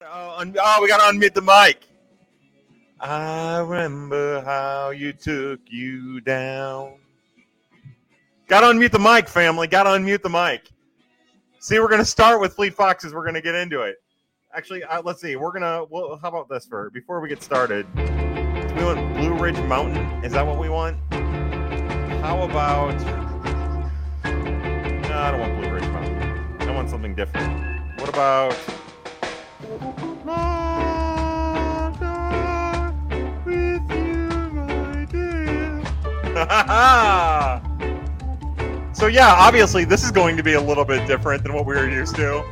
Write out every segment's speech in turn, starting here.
Oh, oh, we got to unmute the mic. I remember how you took you down. Got to unmute the mic, family. Got to unmute the mic. See, we're going to start with Fleet Foxes. We're going to get into it. Actually, uh, let's see. We're going to, well, how about this for before we get started? We want Blue Ridge Mountain? Is that what we want? How about, no, I don't want Blue Ridge Mountain. I want something different. What about, so yeah, obviously this is going to be a little bit different than what we were used to.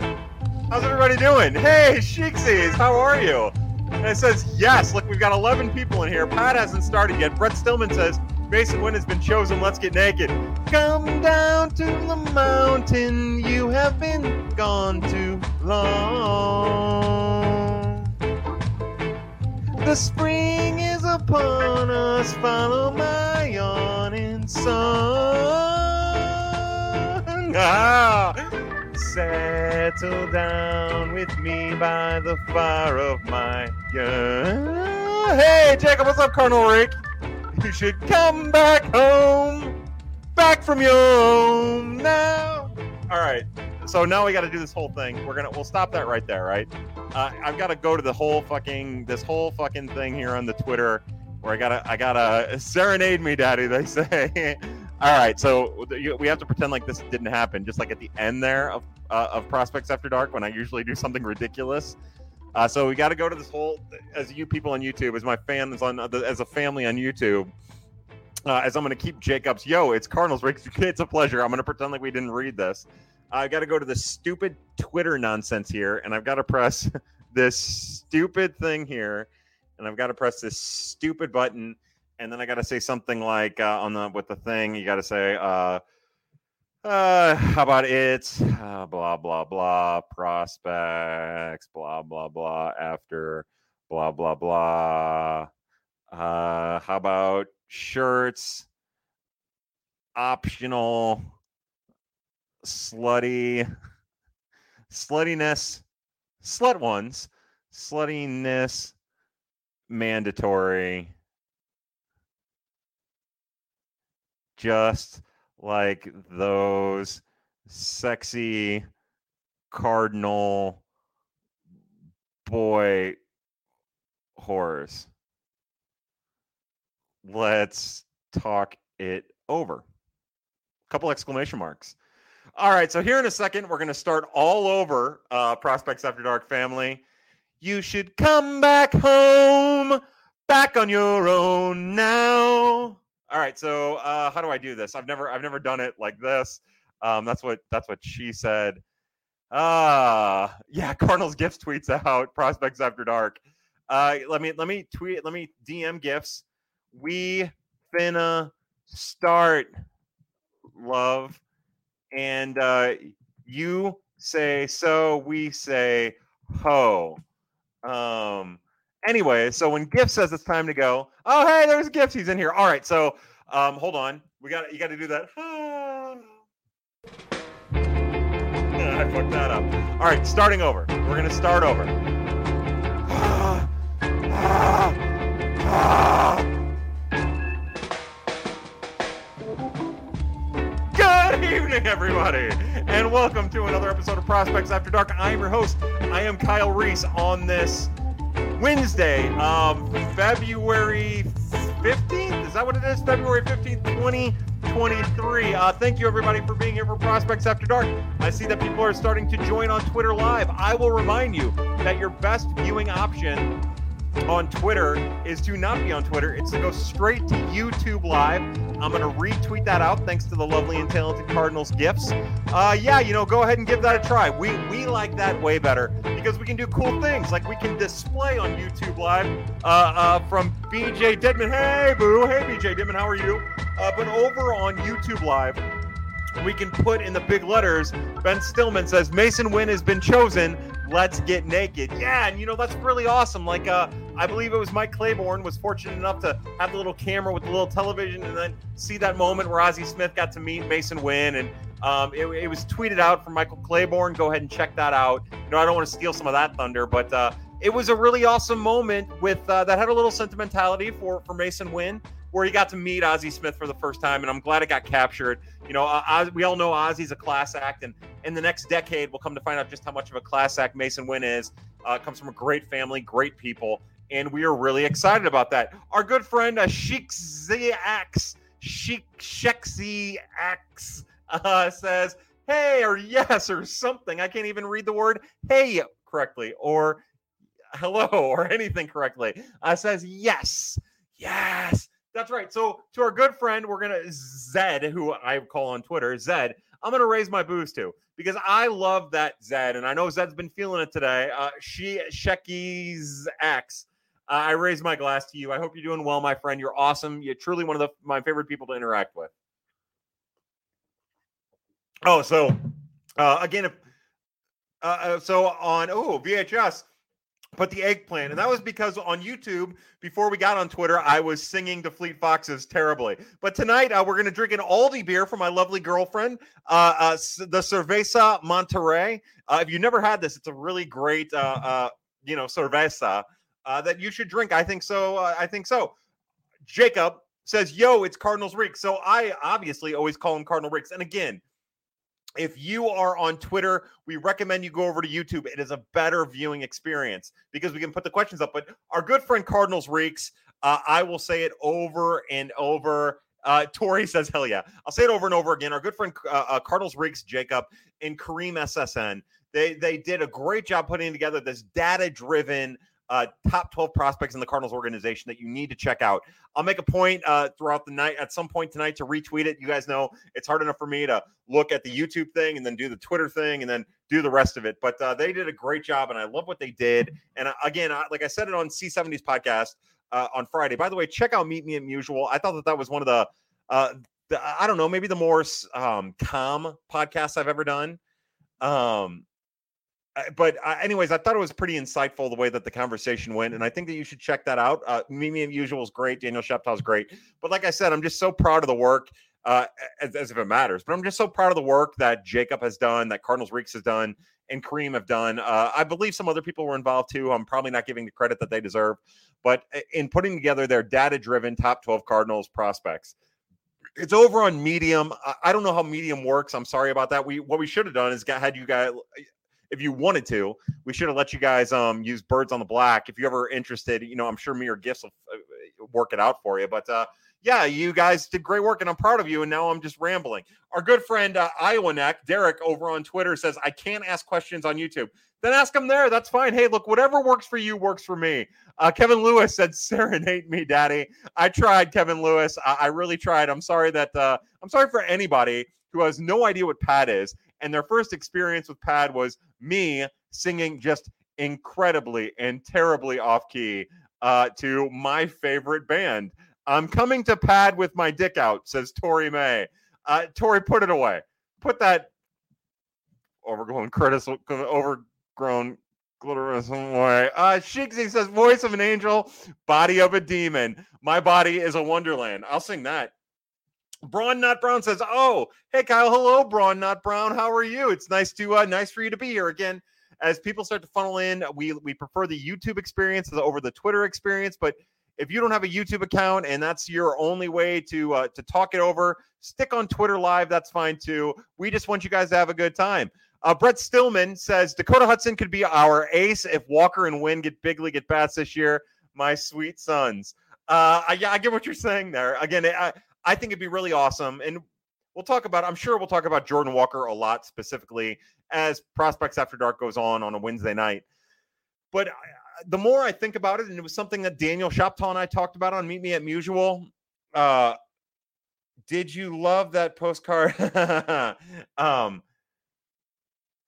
How's everybody doing? Hey, Sheeksies, how are you? And it says yes. Look, we've got 11 people in here. Pat hasn't started yet. Brett Stillman says Masyn Winn has been chosen. Let's get naked. Come down to the mountain. You have been gone too long. The spring is upon us. Follow my yawning song. Ah, settle down with me by the fire of my yearn. Hey, Jacob, what's up, Colonel Rick? You should come back home, back from your home now. All right. So now we got to do this whole thing. We're gonna we'll stop that right there, right? Uh, I've got to go to the whole fucking this whole fucking thing here on the Twitter where I gotta I gotta serenade me, daddy. They say. All right, so we have to pretend like this didn't happen, just like at the end there of uh, of Prospects After Dark when I usually do something ridiculous. Uh, so we got to go to this whole as you people on YouTube, as my fans on as a family on YouTube. Uh, as I'm going to keep Jacobs, yo, it's Cardinals. It's a pleasure. I'm going to pretend like we didn't read this. I got to go to the stupid Twitter nonsense here, and I've got to press this stupid thing here, and I've got to press this stupid button, and then I got to say something like uh, on the with the thing. You got to say, uh, uh, how about it? Uh, blah blah blah. Prospects. Blah blah blah. After. Blah blah blah. Uh, how about shirts? Optional. Slutty. Sluttiness. Slut ones. Sluttiness. Mandatory. Just like those sexy cardinal boy horrors. Let's talk it over. A Couple exclamation marks. All right, so here in a second, we're going to start all over uh, Prospects After Dark family. You should come back home, back on your own now. All right, so uh, how do I do this? I've never, I've never done it like this. Um, that's what, that's what she said. Ah, yeah. Cardinals gifts tweets out prospects after dark. Uh, let me, let me tweet, let me DM gifts. We finna start, love, and uh, you say so. We say ho. Um, anyway, so when Gift says it's time to go, oh hey, there's Gift. He's in here. All right, so um, hold on. We got you got to do that. I fucked that up. All right, starting over. We're gonna start over. Good evening, everybody, and welcome to another episode of Prospects After Dark. I am your host. I am Kyle Reis on this Wednesday, um, February 15th. Is that what it is? February 15th, 2023. Uh, thank you, everybody, for being here for Prospects After Dark. I see that people are starting to join on Twitter Live. I will remind you that your best viewing option on Twitter is to not be on Twitter. It's to go straight to YouTube Live. I'm going to retweet that out thanks to the lovely and talented Cardinals gifts. Uh, yeah, you know, go ahead and give that a try. We we like that way better because we can do cool things like we can display on YouTube Live uh, uh, from BJ Didman. Hey, boo. Hey, BJ Didman. How are you? Uh, but over on YouTube Live, we can put in the big letters Ben Stillman says Masyn Winn has been chosen. Let's get naked. Yeah, and you know that's really awesome. Like uh I believe it was Mike Claiborne was fortunate enough to have the little camera with the little television and then see that moment where Ozzie Smith got to meet Masyn Winn and Um, it, it, was tweeted out from Michael Claiborne. Go ahead and check that out. You know, I don't want to steal some of that thunder, but uh, it was a really awesome moment with uh, that had a little sentimentality for for Masyn Winn, where he got to meet Ozzie Smith for the first time, and I'm glad it got captured. You know, uh, we all know Ozzie's a class act, and in the next decade, we'll come to find out just how much of a class act Masyn Winn is. Uh, comes from a great family, great people, and we are really excited about that. Our good friend uh, Sheik ZX, Sheik Shexy X, uh, says, "Hey" or "Yes" or something. I can't even read the word "Hey" correctly, or "Hello" or anything correctly. Uh, says, "Yes, yes." That's right. So to our good friend, we're gonna Zed, who I call on Twitter, Zed. I'm gonna raise my boost to because I love that Zed, and I know Zed's been feeling it today. Uh, she Sheki's X. Uh, I raise my glass to you. I hope you're doing well, my friend. You're awesome. You're truly one of the, my favorite people to interact with. Oh, so uh, again, uh, uh so on oh VHS put the eggplant. And that was because on YouTube, before we got on Twitter, I was singing to Fleet Foxes terribly. But tonight, uh, we're to drink an Aldi beer for my lovely girlfriend, uh, the Cerveza Monterrey. Uh, if you've never had this, it's a really great, you know, cerveza that you should drink. I think so. I think so. Jacob says, Yo, it's Cardinals Reeks. So I obviously always call him Cardinal Reeks. And again, if you are on Twitter, we recommend you go over to YouTube. It is a better viewing experience because we can put the questions up. But our good friend Cardinals Reeks, uh, I will say it over and over. Uh, Tori says, "Hell yeah!" I'll say it over and over again. Our good friend uh, uh, Cardinals Reeks, Jacob, and Kareem SSN, they they did a great job putting together this data driven uh, top 12 prospects in the Cardinals organization that you need to check out. I'll make a point uh, throughout the night, at some point tonight, to retweet it. You guys know it's hard enough for me to look at the YouTube thing and then do the Twitter thing and then do the rest of it. But uh, they did a great job, and I love what they did. And uh, again, I, like I said it on C70's podcast uh, on Friday. By the way, check out Meet Me at Mutual. I thought that that was one of the, uh, the I don't know, maybe the more um, calm podcasts I've ever done. Um, but uh, anyways, I thought it was pretty insightful the way that the conversation went, and I think that you should check that out. Uh, Mimi and Usual is great. Daniel Shoptaw is great. But like I said, I'm just so proud of the work, uh, as, as, if it matters. But I'm just so proud of the work that Jacob has done, that Cardinals Reeks has done, and Kareem have done. Uh, I believe some other people were involved too. I'm probably not giving the credit that they deserve, but uh, in putting together their data-driven top 12 Cardinals prospects. It's over on Medium. I don't know how Medium works. I'm sorry about that. We what we should have done is got had you guys if you wanted to. We should have let you guys um use Birds on the Black. If you're ever interested, you know, I'm sure me or Gifts will uh, work it out for you. But uh, yeah, you guys did great work, and I'm proud of you. And now I'm just rambling. Our good friend uh, Iowa Neck Derek over on Twitter says I can't ask questions on YouTube. Then ask them there. That's fine. Hey, look, whatever works for you works for me. Uh, Kevin Lewis said, "Serenade me, Daddy." I tried, Kevin Lewis. I, I really tried. I'm sorry that uh, I'm sorry for anybody who has no idea what Pat is and their first experience with Pad was me singing just incredibly and terribly off key uh, to my favorite band. I'm coming to Pad with my dick out, says Tori May. Uh, Tori, put it away. Put that overgrown criticism, overgrown glitterism away. Uh, says, voice of an angel, body of a demon. My body is a wonderland. I'll sing that. Braun Not Brown says, "Oh, hey Kyle, hello, Braun Not Brown. How are you? It's nice to uh, nice for you to be here again." As people start to funnel in, we we prefer the YouTube experience over the Twitter experience. But if you don't have a YouTube account and that's your only way to uh, to talk it over, stick on Twitter Live. That's fine too. We just want you guys to have a good time. Uh, Brett Stillman says Dakota Hudson could be our ace if Walker and Winn get big league at bats this year. My sweet sons. Uh, I, I get what you're saying there. Again, I, I think it'd be really awesome. And we'll talk about, I'm sure we'll talk about Jordan Walker a lot specifically as Prospects After Dark goes on on a Wednesday night. But the more I think about it, and it was something that Daniel Shoptaw and I talked about on Meet Me at Mutual. Uh, did you love that postcard? um,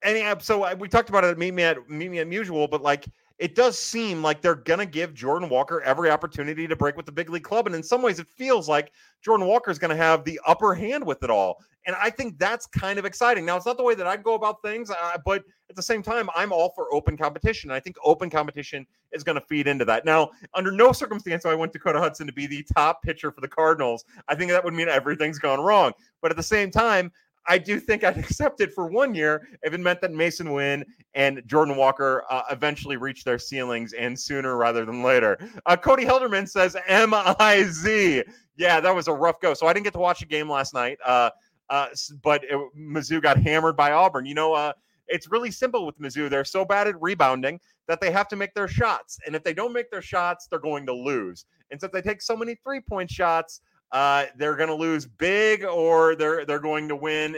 any so we talked about it. at Meet me at Meet Me at Mutual, but like it does seem like they're going to give Jordan Walker every opportunity to break with the big league club. And in some ways, it feels like Jordan Walker is going to have the upper hand with it all. And I think that's kind of exciting. Now, it's not the way that I go about things, uh, but at the same time, I'm all for open competition. And I think open competition is going to feed into that. Now, under no circumstance do I want Dakota Hudson to be the top pitcher for the Cardinals. I think that would mean everything's gone wrong. But at the same time, I do think I'd accept it for one year if it meant that Masyn Winn and Jordan Walker uh, eventually reach their ceilings and sooner rather than later. Uh, Cody Hilderman says M I Z. Yeah, that was a rough go. So I didn't get to watch the game last night. Uh, uh, but it, Mizzou got hammered by Auburn. You know, uh, it's really simple with Mizzou. They're so bad at rebounding that they have to make their shots. And if they don't make their shots, they're going to lose. And since they take so many three point shots, uh, they're going to lose big or they're they're going to win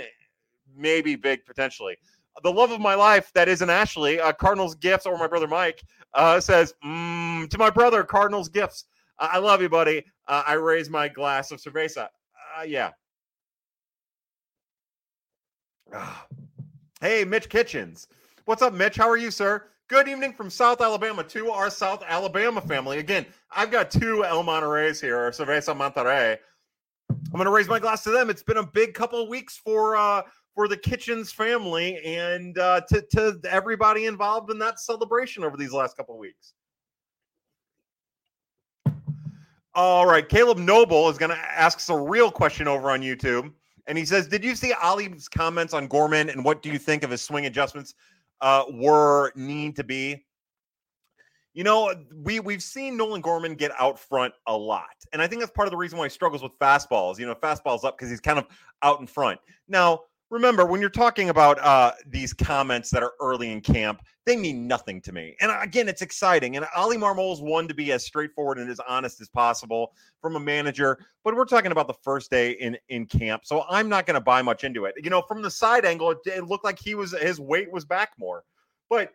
maybe big potentially. The love of my life that isn't Ashley, uh, Cardinals gifts or my brother Mike uh, says mm, to my brother Cardinals gifts. I love you, buddy. Uh, I raise my glass of cerveza. Uh, yeah. Hey, Mitch Kitchens. What's up, Mitch? How are you, sir? Good evening from South Alabama to our South Alabama family. Again, I've got two El Monterey's here, or Cerveza Monterey. I'm going to raise my glass to them. It's been a big couple of weeks for uh, for the Kitchens family and uh, to to everybody involved in that celebration over these last couple of weeks. All right, Caleb Noble is going to ask us a real question over on YouTube. And he says, Did you see Oli's comments on Gorman and what do you think of his swing adjustments uh, were need to be? You know, we we've seen Nolan Gorman get out front a lot. And I think that's part of the reason why he struggles with fastballs. You know, fastballs up because he's kind of out in front. Now, remember when you're talking about uh, these comments that are early in camp, they mean nothing to me. And again, it's exciting. And Oli Marmol's one to be as straightforward and as honest as possible from a manager. But we're talking about the first day in in camp, so I'm not going to buy much into it. You know, from the side angle, it, it looked like he was his weight was back more, but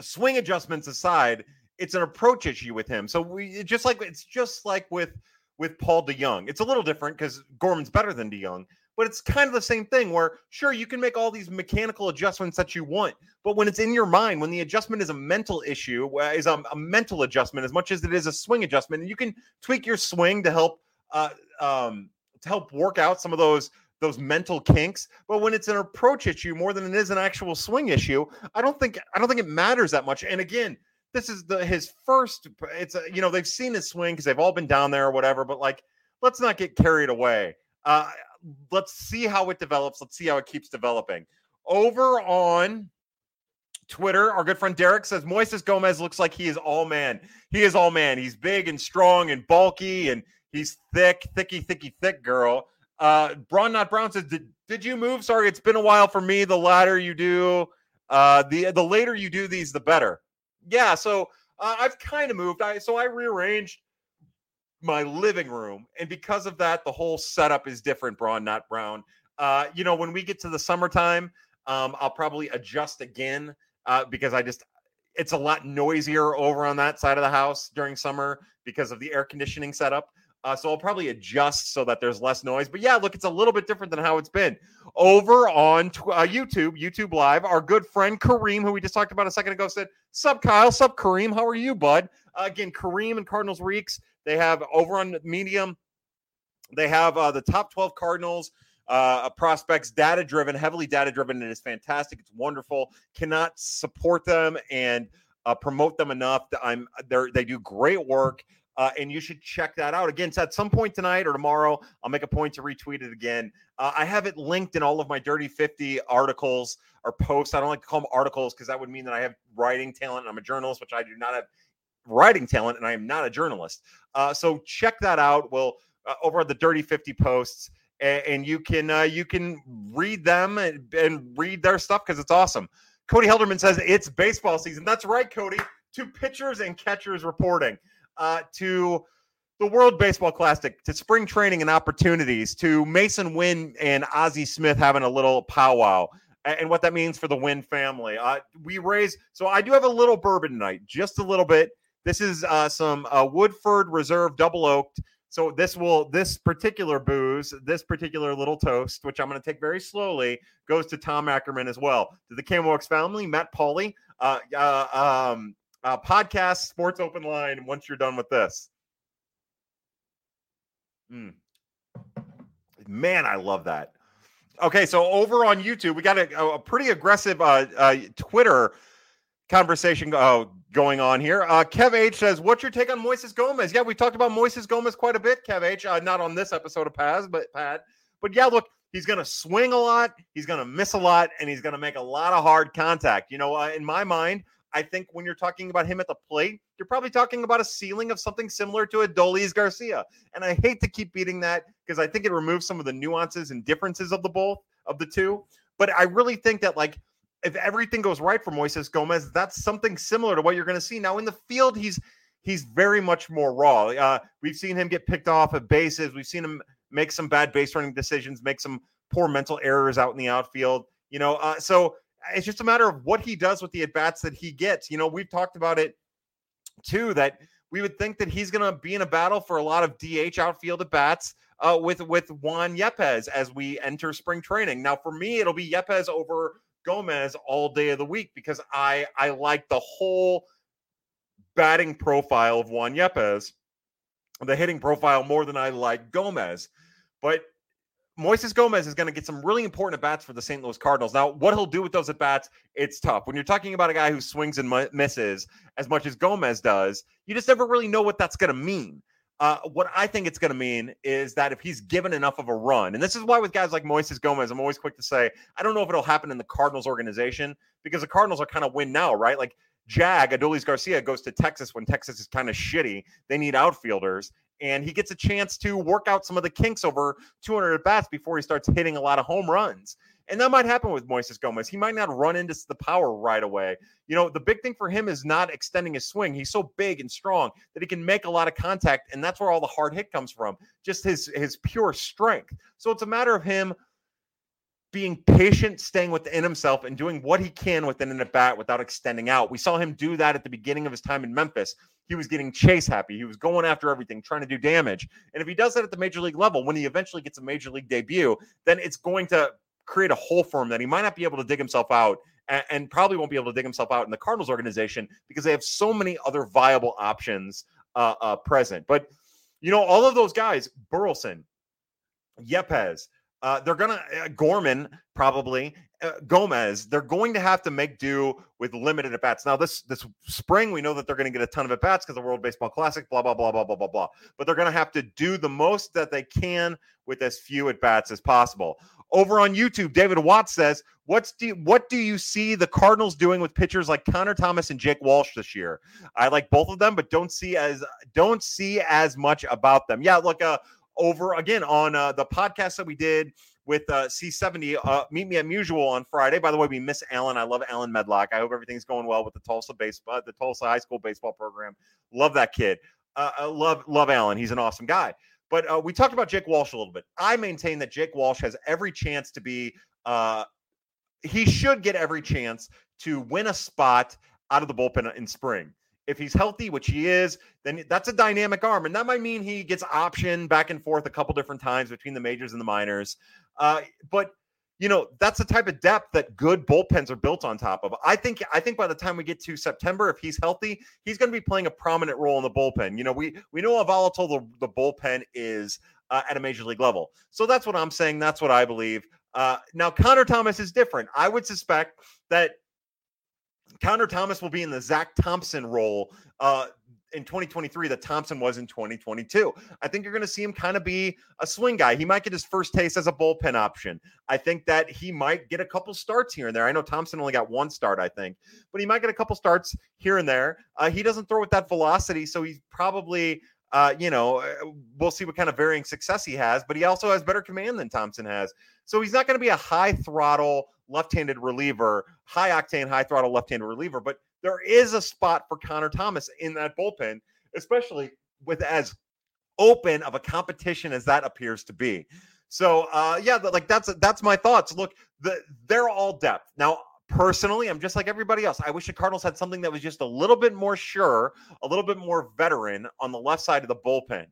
swing adjustments aside, it's an approach issue with him. So we just like it's just like with with Paul DeJong. It's a little different because Gorman's better than DeJong, but it's kind of the same thing where sure you can make all these mechanical adjustments that you want but when it's in your mind when the adjustment is a mental issue is a, a mental adjustment as much as it is a swing adjustment you can tweak your swing to help uh, um, to help work out some of those those mental kinks but when it's an approach issue more than it is an actual swing issue i don't think i don't think it matters that much and again this is the his first it's a, you know they've seen his swing because they've all been down there or whatever but like let's not get carried away. Uh, let's see how it develops. Let's see how it keeps developing. Over on Twitter, our good friend Derek says Moises Gomez looks like he is all man. He is all man. He's big and strong and bulky and he's thick, thicky, thicky, thick girl. Uh, Braun Not Brown says, did, did you move? Sorry, it's been a while for me. The latter you do, uh, the the later you do these, the better. Yeah, so uh, I've kind of moved. I so I rearranged my living room. And because of that, the whole setup is different, Braun, not Brown. Uh, you know, when we get to the summertime, um, I'll probably adjust again uh, because I just, it's a lot noisier over on that side of the house during summer because of the air conditioning setup. Uh, so I'll probably adjust so that there's less noise. But yeah, look, it's a little bit different than how it's been over on tw- uh, YouTube, YouTube Live. Our good friend Kareem, who we just talked about a second ago, said, "Sup, Kyle? Sup, Kareem? How are you, bud?" Uh, again, Kareem and Cardinals Reeks they have over on Medium, they have uh, the top 12 Cardinals uh, prospects, data driven, heavily data driven, and it's fantastic. It's wonderful. Cannot support them and uh, promote them enough. I'm they they do great work. Uh, and you should check that out again. So at some point tonight or tomorrow, I'll make a point to retweet it again. Uh, I have it linked in all of my Dirty 50 articles or posts. I don't like to call them articles because that would mean that I have writing talent. And I'm a journalist, which I do not have writing talent, and I am not a journalist. Uh, so check that out. We'll uh, over at the Dirty Fifty posts, and, and you can uh, you can read them and, and read their stuff because it's awesome. Cody Helderman says it's baseball season. That's right, Cody. To pitchers and catchers reporting, uh, to the World Baseball Classic, to spring training and opportunities, to Masyn Winn and Ozzie Smith having a little powwow and what that means for the Winn family. Uh, we raise, so I do have a little bourbon tonight, just a little bit. This is uh, some uh, Woodford Reserve Double Oaked. So this will this particular booze, this particular little toast, which I'm going to take very slowly, goes to Tom Ackerman as well. To the KMOX family, Matt Pauley, uh, uh, um, uh, podcast Sports Open Line. Once you're done with this, mm. man, I love that. Okay, so over on YouTube, we got a, a pretty aggressive uh, uh, Twitter conversation uh, going on here. Uh, Kev H says, "What's your take on Moises Gomez?" Yeah, we talked about Moises Gomez quite a bit, Kev H. Uh, not on this episode of Paz, but Pat. But yeah, look, he's going to swing a lot, he's going to miss a lot, and he's going to make a lot of hard contact. You know, uh, in my mind, I think when you're talking about him at the plate, you're probably talking about a ceiling of something similar to Adolis Garcia. And I hate to keep beating that because I think it removes some of the nuances and differences of the both of the two. But I really think that like if everything goes right for Moises Gomez, that's something similar to what you're going to see. Now in the field, he's he's very much more raw. Uh, we've seen him get picked off at bases. We've seen him make some bad base running decisions, make some poor mental errors out in the outfield. You know, uh, so it's just a matter of what he does with the at bats that he gets. You know, we've talked about it too that we would think that he's going to be in a battle for a lot of DH outfield at bats uh, with with Juan Yepez as we enter spring training. Now, for me, it'll be Yepez over Gomez all day of the week because I I like the whole batting profile of Juan Yepez, the hitting profile more than I like Gomez. But Moises Gomez is going to get some really important at bats for the St. Louis Cardinals. Now, what he'll do with those at bats, it's tough. When you're talking about a guy who swings and misses as much as Gomez does, you just never really know what that's going to mean. Uh, what I think it's going to mean is that if he's given enough of a run, and this is why with guys like Moises Gomez, I'm always quick to say, I don't know if it'll happen in the Cardinals organization because the Cardinals are kind of win now, right? Like Jag, Adolis Garcia goes to Texas when Texas is kind of shitty. They need outfielders. And he gets a chance to work out some of the kinks over 200 at bats before he starts hitting a lot of home runs. And that might happen with Moises Gomez. He might not run into the power right away. You know, the big thing for him is not extending his swing. He's so big and strong that he can make a lot of contact, and that's where all the hard hit comes from. Just his his pure strength. So it's a matter of him being patient, staying within himself, and doing what he can within an at bat without extending out. We saw him do that at the beginning of his time in Memphis. He was getting chase happy. He was going after everything, trying to do damage. And if he does that at the major league level, when he eventually gets a major league debut, then it's going to create a hole for him that he might not be able to dig himself out and, and probably won't be able to dig himself out in the Cardinals organization because they have so many other viable options uh, uh, present. But, you know, all of those guys, Burleson, Yepez, uh, they're gonna uh, Gorman probably uh, Gomez. They're going to have to make do with limited at bats. Now this this spring, we know that they're going to get a ton of at bats because the World Baseball Classic. Blah blah blah blah blah blah blah. But they're going to have to do the most that they can with as few at bats as possible. Over on YouTube, David Watts says, "What's do what do you see the Cardinals doing with pitchers like Connor Thomas and Jake Walsh this year? I like both of them, but don't see as don't see as much about them. Yeah, look, uh, over again on uh, the podcast that we did with uh, C70. Uh, meet me at Mutual on Friday. By the way, we miss Alan. I love Alan Medlock. I hope everything's going well with the Tulsa baseball, the Tulsa High School baseball program. Love that kid. Uh, I love love Alan. He's an awesome guy. But uh, we talked about Jake Walsh a little bit. I maintain that Jake Walsh has every chance to be. Uh, he should get every chance to win a spot out of the bullpen in spring if he's healthy, which he is, then that's a dynamic arm. And that might mean he gets option back and forth a couple different times between the majors and the minors. Uh, but you know, that's the type of depth that good bullpens are built on top of. I think I think by the time we get to September, if he's healthy, he's going to be playing a prominent role in the bullpen. You know, we we know how volatile the, the bullpen is uh, at a major league level. So that's what I'm saying. That's what I believe. Uh, now, Connor Thomas is different. I would suspect that Connor Thomas will be in the Zach Thompson role uh, in 2023 that Thompson was in 2022. I think you're going to see him kind of be a swing guy. He might get his first taste as a bullpen option. I think that he might get a couple starts here and there. I know Thompson only got one start, I think, but he might get a couple starts here and there. Uh, he doesn't throw with that velocity, so he's probably. Uh, you know, uh, we'll see what kind of varying success he has, but he also has better command than Thompson has. So he's not going to be a high throttle left-handed reliever, high octane, high throttle left-handed reliever. But there is a spot for Connor Thomas in that bullpen, especially with as open of a competition as that appears to be. So uh, yeah, like that's that's my thoughts. Look, the, they're all depth. Now, personally, I'm just like everybody else. I wish the Cardinals had something that was just a little bit more sure, a little bit more veteran on the left side of the bullpen.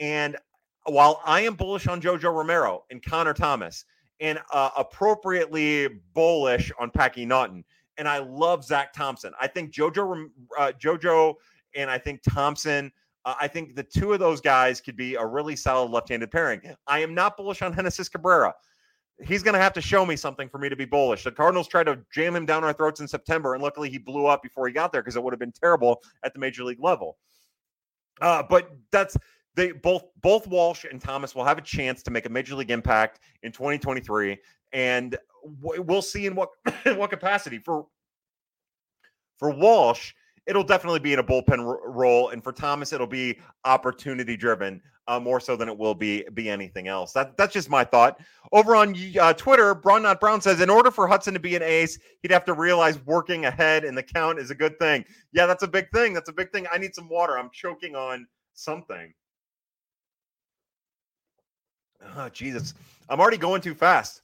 And while I am bullish on JoJo Romero and Connor Thomas, and uh, appropriately bullish on Packy Naughton. And I love Zach Thompson. I think JoJo, uh, JoJo, and I think Thompson. Uh, I think the two of those guys could be a really solid left-handed pairing. I am not bullish on Genesis Cabrera. He's going to have to show me something for me to be bullish. The Cardinals tried to jam him down our throats in September, and luckily he blew up before he got there because it would have been terrible at the major league level. Uh, but that's they both both Walsh and Thomas will have a chance to make a major league impact in 2023, and we'll see in what in what capacity for for Walsh. It'll definitely be in a bullpen r- role, and for Thomas, it'll be opportunity driven uh, more so than it will be be anything else. That that's just my thought. Over on uh, Twitter, Braun Not Brown says, in order for Hudson to be an ace, he'd have to realize working ahead in the count is a good thing. Yeah, that's a big thing. That's a big thing. I need some water. I'm choking on something. Oh, Jesus. I'm already going too fast.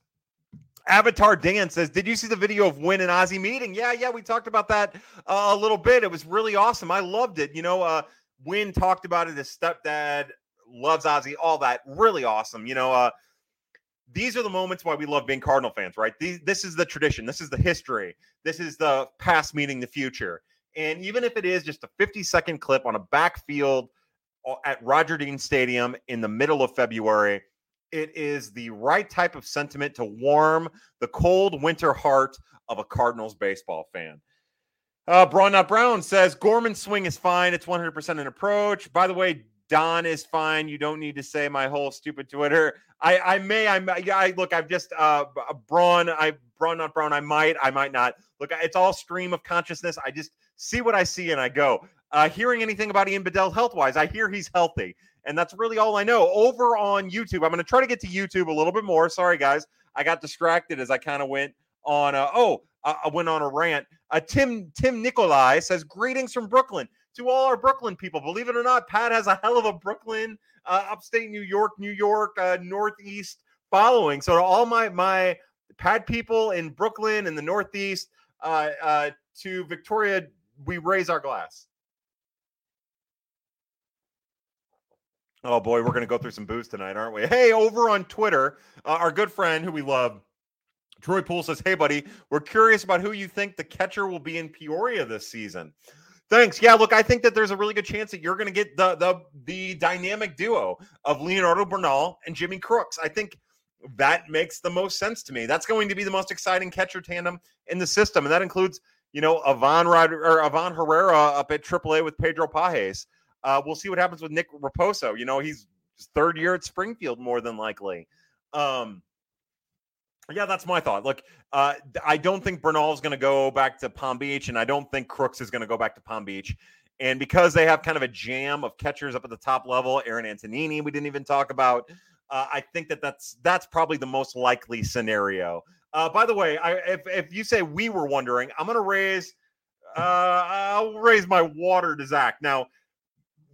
Avatar Dan says, Did you see the video of Winn and Ozzie meeting? Yeah, yeah, we talked about that uh, a little bit. It was really awesome. I loved it. You know, uh, Winn talked about it. His stepdad loves Ozzie, all that. Really awesome. You know, uh, these are the moments why we love being Cardinal fans, right? These, this is the tradition. This is the history. This is the past meeting the future. And even if it is just a 50 second clip on a backfield uh, at Roger Dean Stadium in the middle of February, it is the right type of sentiment to warm the cold winter heart of a Cardinals baseball fan. Uh, Braun Not Brown says Gorman's swing is fine. It's 100% an approach. By the way, Don is fine. You don't need to say my whole stupid Twitter. I, I may, I, I look, I've just, uh, Braun, I, Braun Not Brown, I might, I might not. Look, it's all stream of consciousness. I just see what I see and I go. Uh, hearing anything about Ian Bedell health wise, I hear he's healthy. And that's really all I know. Over on YouTube, I'm going to try to get to YouTube a little bit more. Sorry, guys. I got distracted as I kind of went on. Uh, oh, I went on a rant. Uh, Tim Tim Nikolai says greetings from Brooklyn to all our Brooklyn people. Believe it or not, Pat has a hell of a Brooklyn, uh, upstate New York, New York, uh, Northeast following. So to all my my Pat people in Brooklyn and the Northeast, uh, uh, to Victoria, we raise our glass. Oh boy, we're going to go through some booze tonight, aren't we? Hey, over on Twitter, uh, our good friend who we love, Troy Poole says, "Hey, buddy, we're curious about who you think the catcher will be in Peoria this season." Thanks. Yeah, look, I think that there's a really good chance that you're going to get the the the dynamic duo of Leonardo Bernal and Jimmy Crooks. I think that makes the most sense to me. That's going to be the most exciting catcher tandem in the system, and that includes you know Ivan Rod or Herrera up at AAA with Pedro Pages. Uh, we'll see what happens with Nick Raposo. You know, he's third year at Springfield more than likely. Um, yeah, that's my thought. Look, uh, I don't think Bernal is going to go back to Palm Beach, and I don't think Crooks is going to go back to Palm Beach. And because they have kind of a jam of catchers up at the top level, Aaron Antonini, we didn't even talk about. Uh, I think that that's that's probably the most likely scenario. Uh, by the way, I, if if you say we were wondering, I'm going to raise. Uh, I'll raise my water to Zach now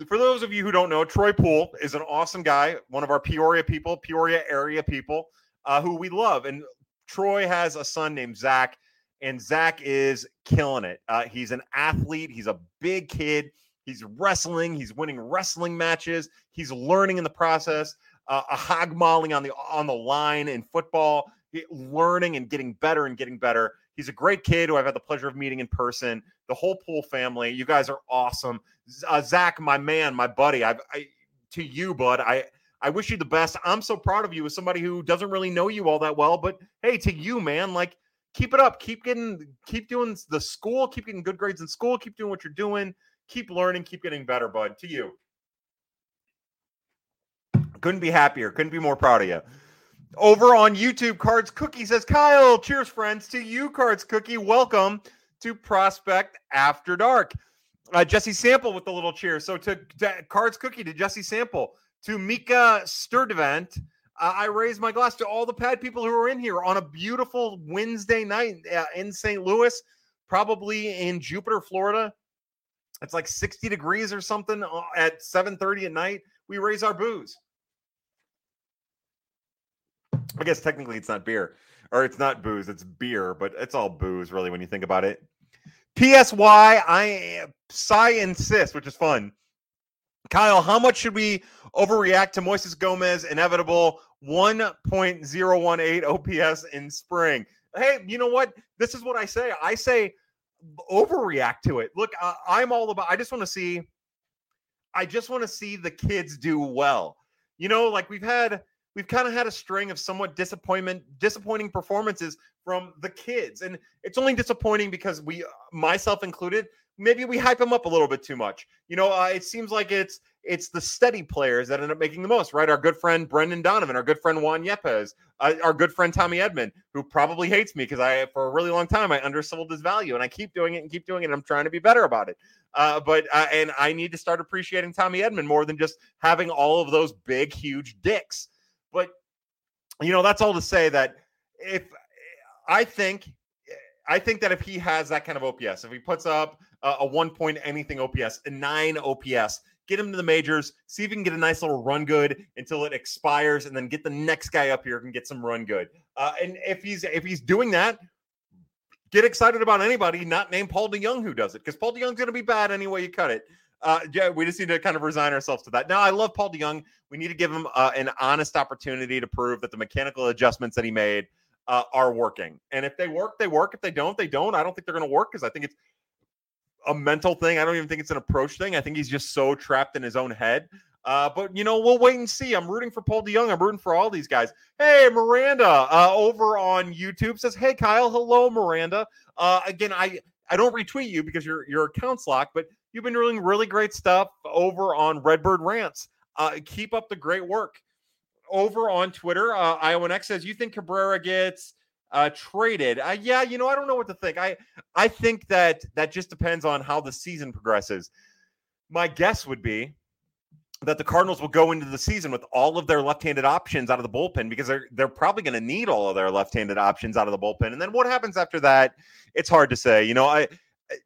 for those of you who don't know, Troy Poole is an awesome guy, one of our Peoria people, Peoria area people, uh, who we love. And Troy has a son named Zach, and Zach is killing it. Uh, he's an athlete. He's a big kid. He's wrestling. He's winning wrestling matches. He's learning in the process. Uh, a hog mauling on the on the line in football. Learning and getting better and getting better. He's a great kid who I've had the pleasure of meeting in person. The whole Poole family, you guys are awesome. Uh, Zach, my man, my buddy, I've, I to you, bud. I I wish you the best. I'm so proud of you as somebody who doesn't really know you all that well, but hey, to you, man, like keep it up. Keep getting, keep doing the school. Keep getting good grades in school. Keep doing what you're doing. Keep learning. Keep getting better, bud. To you. Couldn't be happier. Couldn't be more proud of you. Over on YouTube, Cards Cookie says, Kyle, cheers, friends. To you, Cards Cookie. Welcome to Prospect After Dark. Uh, Jesse Sample with the little cheer. So to, to Cards Cookie, to Jesse Sample, to Mika Sturdevant, uh, I raise my glass to all the pad people who are in here on a beautiful Wednesday night uh, in St. Louis, probably in Jupiter, Florida. It's like 60 degrees or something uh, at 7:30 at night. We raise our booze. I guess technically it's not beer or it's not booze, it's beer, but it's all booze really when you think about it. PSY, I Psy insist, which is fun. Kyle, how much should we overreact to Moises Gomez inevitable 1.018 OPS in spring? Hey, you know what? This is what I say. I say overreact to it. Look, uh, I'm all about. I just want to see. I just want to see the kids do well. You know, like we've had we've kind of had a string of somewhat disappointment, disappointing performances from the kids, and it's only disappointing because we, myself included, maybe we hype them up a little bit too much. You know, uh, it seems like it's it's the steady players that end up making the most, right? Our good friend Brendan Donovan, our good friend Juan Yepez, uh, our good friend Tommy Edman, who probably hates me because I, for a really long time, I undersold his value, and I keep doing it and keep doing it. And I'm trying to be better about it. Uh, but uh, and I need to start appreciating Tommy Edman more than just having all of those big, huge dicks. But you know, that's all to say that if I think I think that if he has that kind of OPS, if he puts up a, a one point anything OPS, a nine OPS, get him to the majors, see if he can get a nice little run good until it expires, and then get the next guy up here and get some run good. Uh, and if he's if he's doing that, get excited about anybody not named Paul DeJong who does it because Paul DeJong's going to be bad anyway you cut it. Uh, yeah, we just need to kind of resign ourselves to that. Now, I love Paul DeJong. We need to give him uh, an honest opportunity to prove that the mechanical adjustments that he made uh, are working. And if they work, they work. If they don't, they don't. I don't think they're going to work because I think it's a mental thing. I don't even think it's an approach thing. I think he's just so trapped in his own head. Uh, but you know, we'll wait and see. I'm rooting for Paul DeJong. I'm rooting for all these guys. Hey, Miranda, uh, over on YouTube says, "Hey, Kyle, hello, Miranda. Uh, again, I I don't retweet you because your your account's locked, but you've been doing really great stuff over on Redbird Rants. Uh, keep up the great work. Over on Twitter, uh, Iowa X says, "You think Cabrera gets?" uh, traded. Uh, yeah, you know, I don't know what to think. I I think that that just depends on how the season progresses. My guess would be that the Cardinals will go into the season with all of their left-handed options out of the bullpen because they're they're probably going to need all of their left-handed options out of the bullpen. And then what happens after that? It's hard to say. You know, I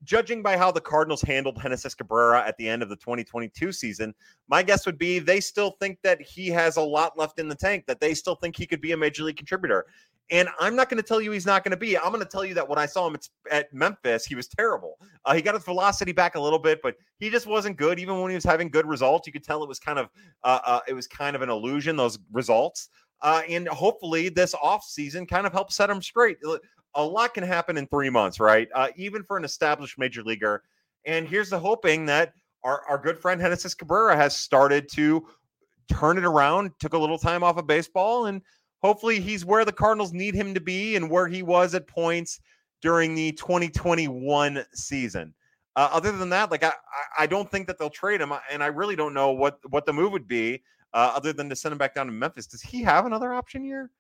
judging by how the Cardinals handled Genesis Cabrera at the end of the 2022 season, my guess would be they still think that he has a lot left in the tank, that they still think he could be a major league contributor. And I'm not going to tell you he's not going to be. I'm going to tell you that when I saw him at Memphis, he was terrible. Uh, he got his velocity back a little bit, but he just wasn't good. Even when he was having good results, you could tell it was kind of uh, uh, it was kind of an illusion. Those results, uh, and hopefully this off season kind of helps set him straight. A lot can happen in three months, right? Uh, even for an established major leaguer. And here's the hoping that our, our good friend Genesis Cabrera has started to turn it around. Took a little time off of baseball and hopefully he's where the Cardinals need him to be and where he was at points during the 2021 season. Uh, other than that, like I, I don't think that they'll trade him, and I really don't know what what the move would be, uh, other than to send him back down to Memphis. Does he have another option year?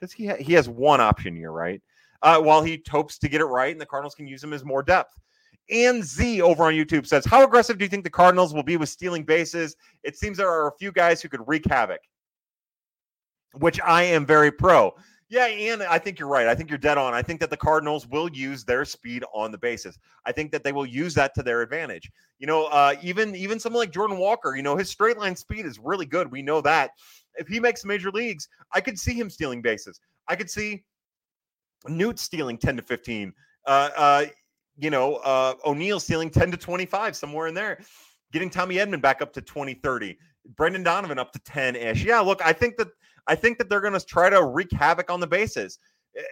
Does he? Ha- he has one option year, right? Uh, while he hopes to get it right, and the Cardinals can use him as more depth. And Z over on YouTube says, "How aggressive do you think the Cardinals will be with stealing bases? It seems there are a few guys who could wreak havoc." which I am very pro. Yeah, and I think you're right. I think you're dead on. I think that the Cardinals will use their speed on the bases. I think that they will use that to their advantage. You know, uh, even even someone like Jordan Walker, you know, his straight line speed is really good. We know that. If he makes major leagues, I could see him stealing bases. I could see Newt stealing 10 to 15. Uh, uh, you know, uh, O'Neill stealing 10 to 25, somewhere in there. Getting Tommy Edman back up to 20, 30. Brendan Donovan up to 10 ish. Yeah, look, I think that I think that they're going to try to wreak havoc on the bases. Eh,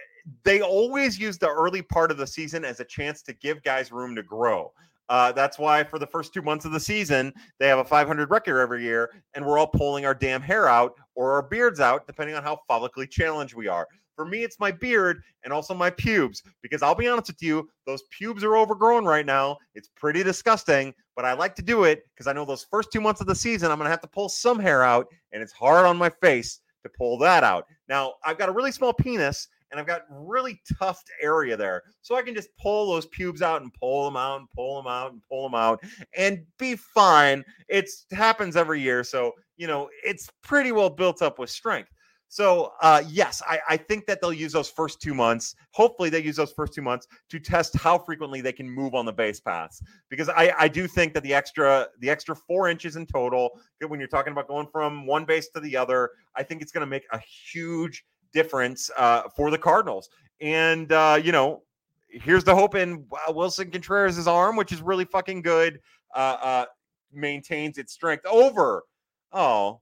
they always use the early part of the season as a chance to give guys room to grow. Uh, that's why for the first two months of the season, they have a 500 record every year, and we're all pulling our damn hair out or our beards out, depending on how follically challenged we are. For me, it's my beard and also my pubes, because I'll be honest with you, those pubes are overgrown right now. It's pretty disgusting, but I like to do it because I know those first two months of the season, I'm going to have to pull some hair out, and it's hard on my face to pull that out. Now, I've got a really small penis and I've got really tufted area there. So I can just pull those pubes out and pull them out and pull them out and pull them out and be fine. It happens every year. So, you know, it's pretty well built up with strength. So, uh, yes, I, I, think that they'll use those first two months. Hopefully, they use those first two months to test how frequently they can move on the base paths. Because I, I do think that the extra the extra four inches in total, when you're talking about going from one base to the other, I think it's going to make a huge difference uh, for the Cardinals. And uh, you know, here's the hope in Willson Contreras' arm, which is really fucking good. Uh, uh, maintains its strength over. Oh,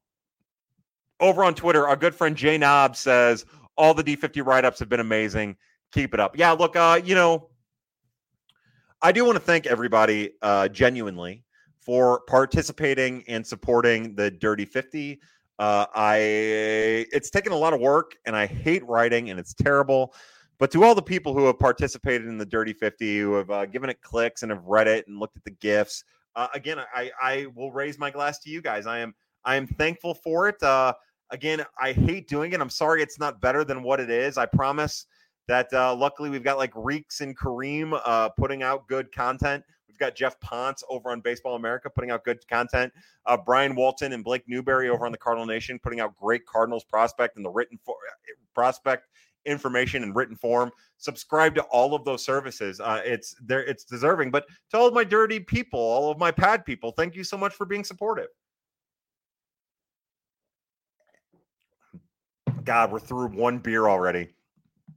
over on Twitter, our good friend Jay Knob says all the D50 write ups have been amazing. Keep it up. Yeah, look, uh, you know, I do want to thank everybody uh, genuinely for participating and supporting the Dirty 50. Uh, I it's taken a lot of work and I hate writing and it's terrible, But to all the people who have participated in the Dirty 50, who have uh, given it clicks and have read it and looked at the gifs, uh, again, I, I will raise my glass to you guys. I am I am thankful for it. Uh, again, I hate doing it. I'm sorry it's not better than what it is. I promise that uh, luckily we've got like Reeks and Kareem uh, putting out good content. We've got Geoff Pontes over on Baseball America putting out good content. Uh, Brian Walton and Blake Newberry over on the Cardinal Nation putting out great Cardinals prospect and the written for, prospect information in written form. Subscribe to all of those services. Uh, it's there. It's deserving. But to all of my dirty people, all of my pad people, thank you so much for being supportive. God, we're through one beer already.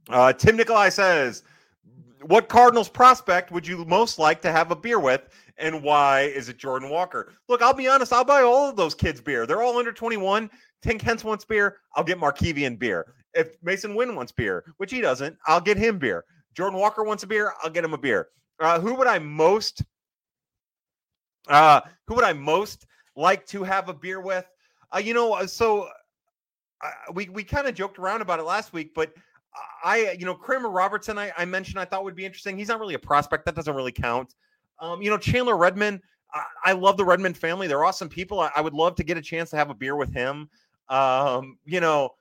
Uh, Tim Nikolai says, "What Cardinals prospect would you most like to have a beer with, and why is it Jordan Walker?" Look, I'll be honest. I'll buy all of those kids beer. They're all under twenty one. Tink Hence wants beer. I'll get Markevian beer. If Masyn Winn wants beer, which he doesn't, I'll get him beer. Jordan Walker wants a beer. I'll get him a beer. Uh, who would I most? Uh, who would I most like to have a beer with? Uh, you know, so uh, we we kind of joked around about it last week, but I, you know, Kramer Robertson, I, I, mentioned I thought would be interesting. He's not really a prospect. That doesn't really count. Um, you know, Chandler Redmond, I, I, love the Redmond family. They're awesome people. I, I, would love to get a chance to have a beer with him. Um, you know,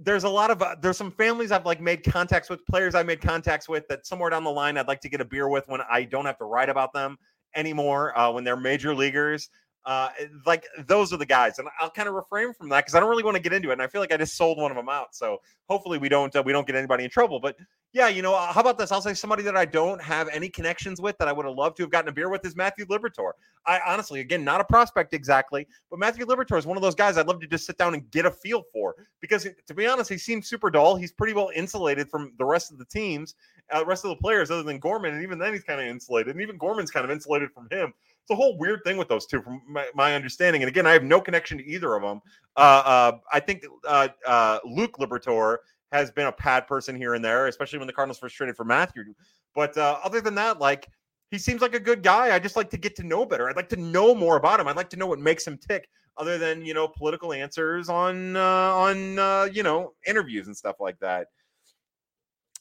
there's a lot of uh, there's some families I've like made contacts with, players I made contacts with that somewhere down the line I'd like to get a beer with when I don't have to write about them anymore uh, when they're major leaguers. Uh, like those are the guys, and I'll kind of refrain from that because I don't really want to get into it, and I feel like I just sold one of them out. So hopefully we don't uh, we don't get anybody in trouble. But yeah, you know, how about this? I'll say somebody that I don't have any connections with that I would have loved to have gotten a beer with is Matthew Liberatore. I honestly, again, not a prospect exactly, but Matthew Liberatore is one of those guys I'd love to just sit down and get a feel for because, to be honest, he seems super dull. He's pretty well insulated from the rest of the teams, uh, the rest of the players, other than Gorman, and even then he's kind of insulated, and even Gorman's kind of insulated from him a whole weird thing with those two, from my, my understanding. And again, I have no connection to either of them. Uh, uh, I think uh, uh, Luke Liberatore has been a pad person here and there, especially when the Cardinals first traded for Matthew. But uh, other than that, like he seems like a good guy. I just like to get to know better. I'd like to know more about him. I'd like to know what makes him tick, other than you know political answers on uh, on you know interviews and stuff like that.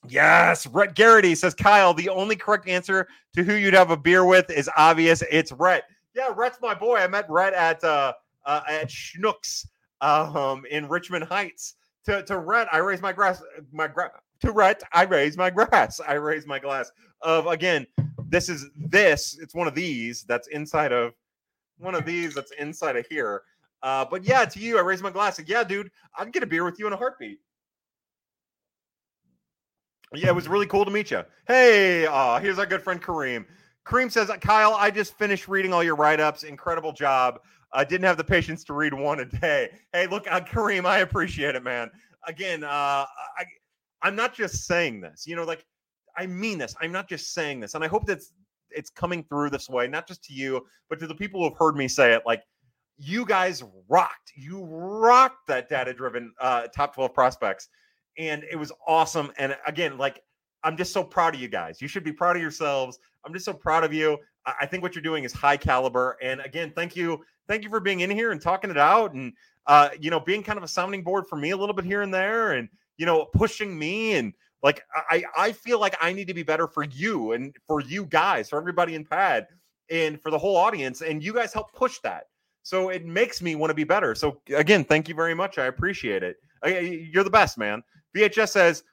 Yes, Rhett Garrity says Kyle. The only correct answer to who you'd have a beer with is obvious. It's Rhett. Yeah, Rhett's my boy. I met Rhett at uh, uh at Schnucks um in Richmond Heights. To to Rhett, I raise my grass. My grass. To Rhett, I raise my grass. I raise my glass. Of again, this is this. It's one of these that's inside of one of these that's inside of here. Uh, but yeah, to you, I raise my glass. Like, yeah, dude, I'd get a beer with you in a heartbeat. Yeah, it was really cool to meet you. Hey, uh, here's our good friend Kareem. Kareem says, Kyle, I just finished reading all your write ups. Incredible job. I didn't have the patience to read one a day. Hey, look, uh, Kareem, I appreciate it, man. Again, uh, I, I'm not just saying this, you know, like I mean this. I'm not just saying this. And I hope that's it's coming through this way, not just to you, but to the people who have heard me say it. Like, you guys rocked. You rocked that data driven uh, top 12 prospects and it was awesome. And again, like I'm just so proud of you guys. You should be proud of yourselves. I'm just so proud of you. I think what you're doing is high caliber. And again, thank you, thank you for being in here and talking it out, and uh, you know, being kind of a sounding board for me a little bit here and there, and you know, pushing me and like I I feel like I need to be better for you and for you guys, for everybody in Pad, and for the whole audience. And you guys help push that. So it makes me want to be better. So again, thank you very much. I appreciate it. You're the best, man. VHS says,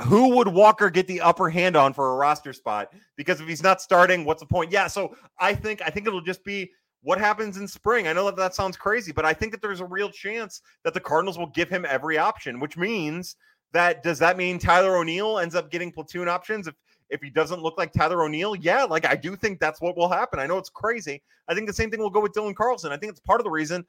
who would Walker get the upper hand on for a roster spot? Because if he's not starting, what's the point? Yeah, so I think I think it'll just be what happens in spring. I know that that sounds crazy, but I think that there's a real chance that the Cardinals will give him every option, which means that does that mean Tyler O'Neill ends up getting platoon options if if he doesn't look like Tyler O'Neill? Yeah, like I do think that's what will happen. I know it's crazy. I think the same thing will go with Dylan Carlson. I think it's part of the reason.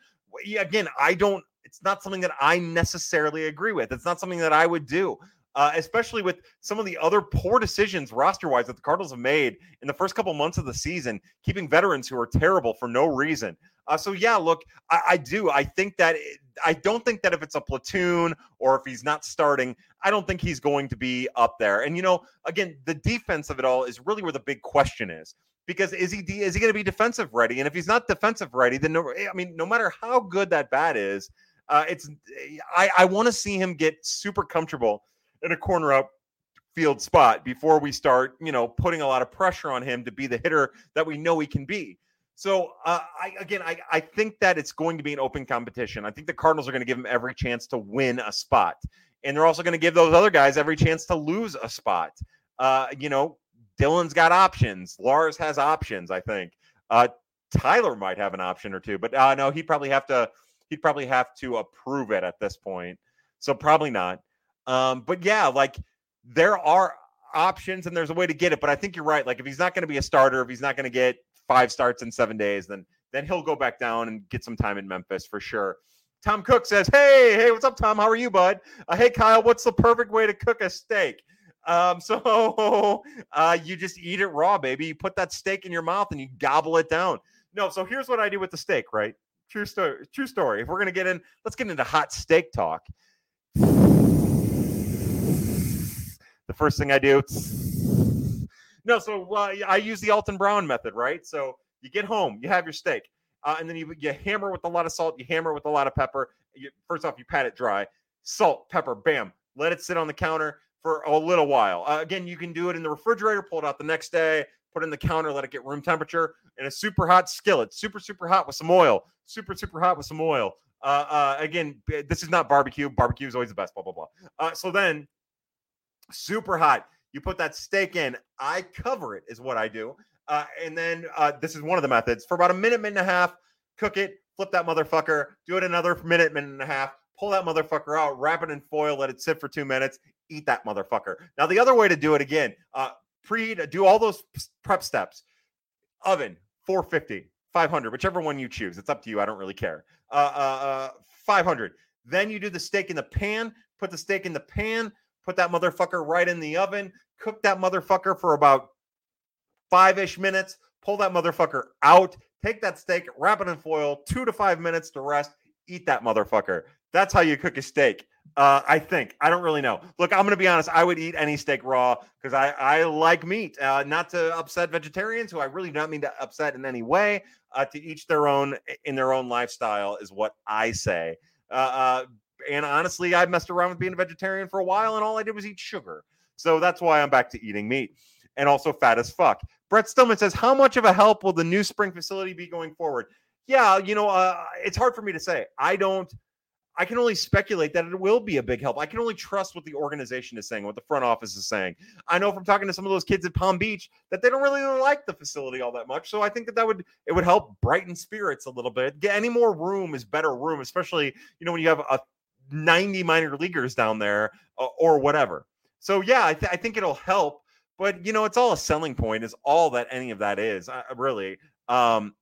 Again, I don't it's not something that I necessarily agree with. It's not something that I would do. Uh, especially with some of the other poor decisions roster wise that the Cardinals have made in the first couple months of the season, keeping veterans who are terrible for no reason. Uh, so yeah, look, I, I, do. I think that it, I don't think that if it's a platoon or if he's not starting, I don't think he's going to be up there. And you know, again, the defense of it all is really where the big question is because is he is he going to be defensive ready? And if he's not defensive ready, then no, I mean, no matter how good that bat is, uh, it's I, I want to see him get super comfortable in a corner out field spot before we start, you know, putting a lot of pressure on him to be the hitter that we know he can be. So uh, I again, I, I think that it's going to be an open competition. I think the Cardinals are going to give him every chance to win a spot, and they're also going to give those other guys every chance to lose a spot. Uh, you know, Dylan's got options. Lars has options. I think uh, Tyler might have an option or two, but uh, no, he'd probably have to. He'd probably have to approve it at this point. So probably not. Um, but yeah, like there are options and there's a way to get it. But I think you're right. Like if he's not going to be a starter, if he's not going to get five starts in seven days, then then he'll go back down and get some time in Memphis for sure. Tom Cook says, "Hey, hey, what's up, Tom? How are you, bud? Uh, hey, Kyle, what's the perfect way to cook a steak? Um, so uh, you just eat it raw, baby. You put that steak in your mouth and you gobble it down. No, so here's what I do with the steak, right? True story. True story. If we're gonna get in, let's get into hot steak talk. The first thing I do, no, so uh, I use the Alton Brown method, right? So you get home, you have your steak, uh, and then you, you hammer with a lot of salt, you hammer with a lot of pepper. You, first off, you pat it dry, salt, pepper, bam, let it sit on the counter for a little while. Uh, again, you can do it in the refrigerator, pull it out the next day, put in the counter, let it get room temperature in a super hot skillet, super, super hot with some oil, super, super hot with some oil. Uh, uh, again, this is not barbecue. Barbecue is always the best, blah, blah, blah. Uh, so then, super hot you put that steak in. I cover it, is what I do. Uh, and then uh, this is one of the methods for about a minute, minute and a half. Cook it, flip that motherfucker, do it another minute, minute and a half. Pull that motherfucker out, wrap it in foil, let it sit for two minutes, eat that motherfucker. Now, the other way to do it again, uh, preheat, do all those prep steps. Oven, 450, 500, whichever one you choose. It's up to you. I don't really care. Uh, uh, uh 500. Then you do the steak in the pan, put the steak in the pan, put that motherfucker right in the oven, cook that motherfucker for about five ish minutes, pull that motherfucker out, take that steak, wrap it in foil, two to five minutes to rest, eat that motherfucker. That's how you cook a steak. Uh, I think. I don't really know. Look, I'm going to be honest. I would eat any steak raw because I, I like meat. Uh, not to upset vegetarians, who I really do not mean to upset in any way. Uh, to each their own in their own lifestyle is what I say. Uh, uh, and honestly, I messed around with being a vegetarian for a while, and all I did was eat sugar. So that's why I'm back to eating meat and also fat as fuck. Brett Stillman says, How much of a help will the new spring facility be going forward? Yeah, you know, uh, it's hard for me to say. I don't, I can only speculate that it will be a big help. I can only trust what the organization is saying, what the front office is saying. I know from talking to some of those kids at Palm Beach that they don't really like the facility all that much. So I think that that would it would help brighten spirits a little bit. Get any more room is better room, especially you know when you have a 90 minor leaguers down there uh, or whatever. So yeah, I, th- I, think it'll help, but you know, it's all a selling point. Is all that any of that is uh, really. Um,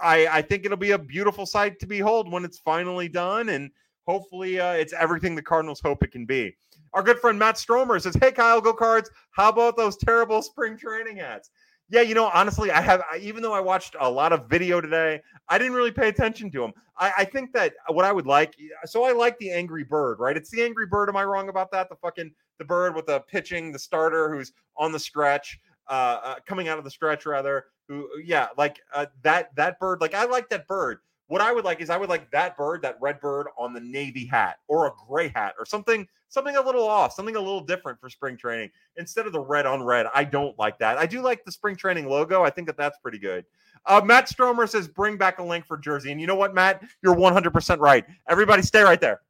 I I think it'll be a beautiful sight to behold when it's finally done, and hopefully uh, it's everything the Cardinals hope it can be. Our good friend Matt Stromer says, "Hey Kyle, go Cards! How about those terrible spring training hats?" Yeah, you know, honestly, I have, I, even though I watched a lot of video today, I didn't really pay attention to them. I, I, think that what I would like, so I like the Angry Bird, right? It's the Angry Bird. Am I wrong about that? The fucking, the bird with the pitching, the starter who's on the stretch, uh, uh coming out of the stretch rather, who, yeah, like uh, that, that bird, like I like that bird. What I would like is I would like that bird, that red bird on the navy hat or a gray hat or something, something a little off, something a little different for spring training instead of the red on red. I don't like that. I do like the spring training logo. I think that that's pretty good. Uh, Matt Stromer says, bring back a link for jersey. And you know what, Matt? You're 100% right. Everybody stay right there.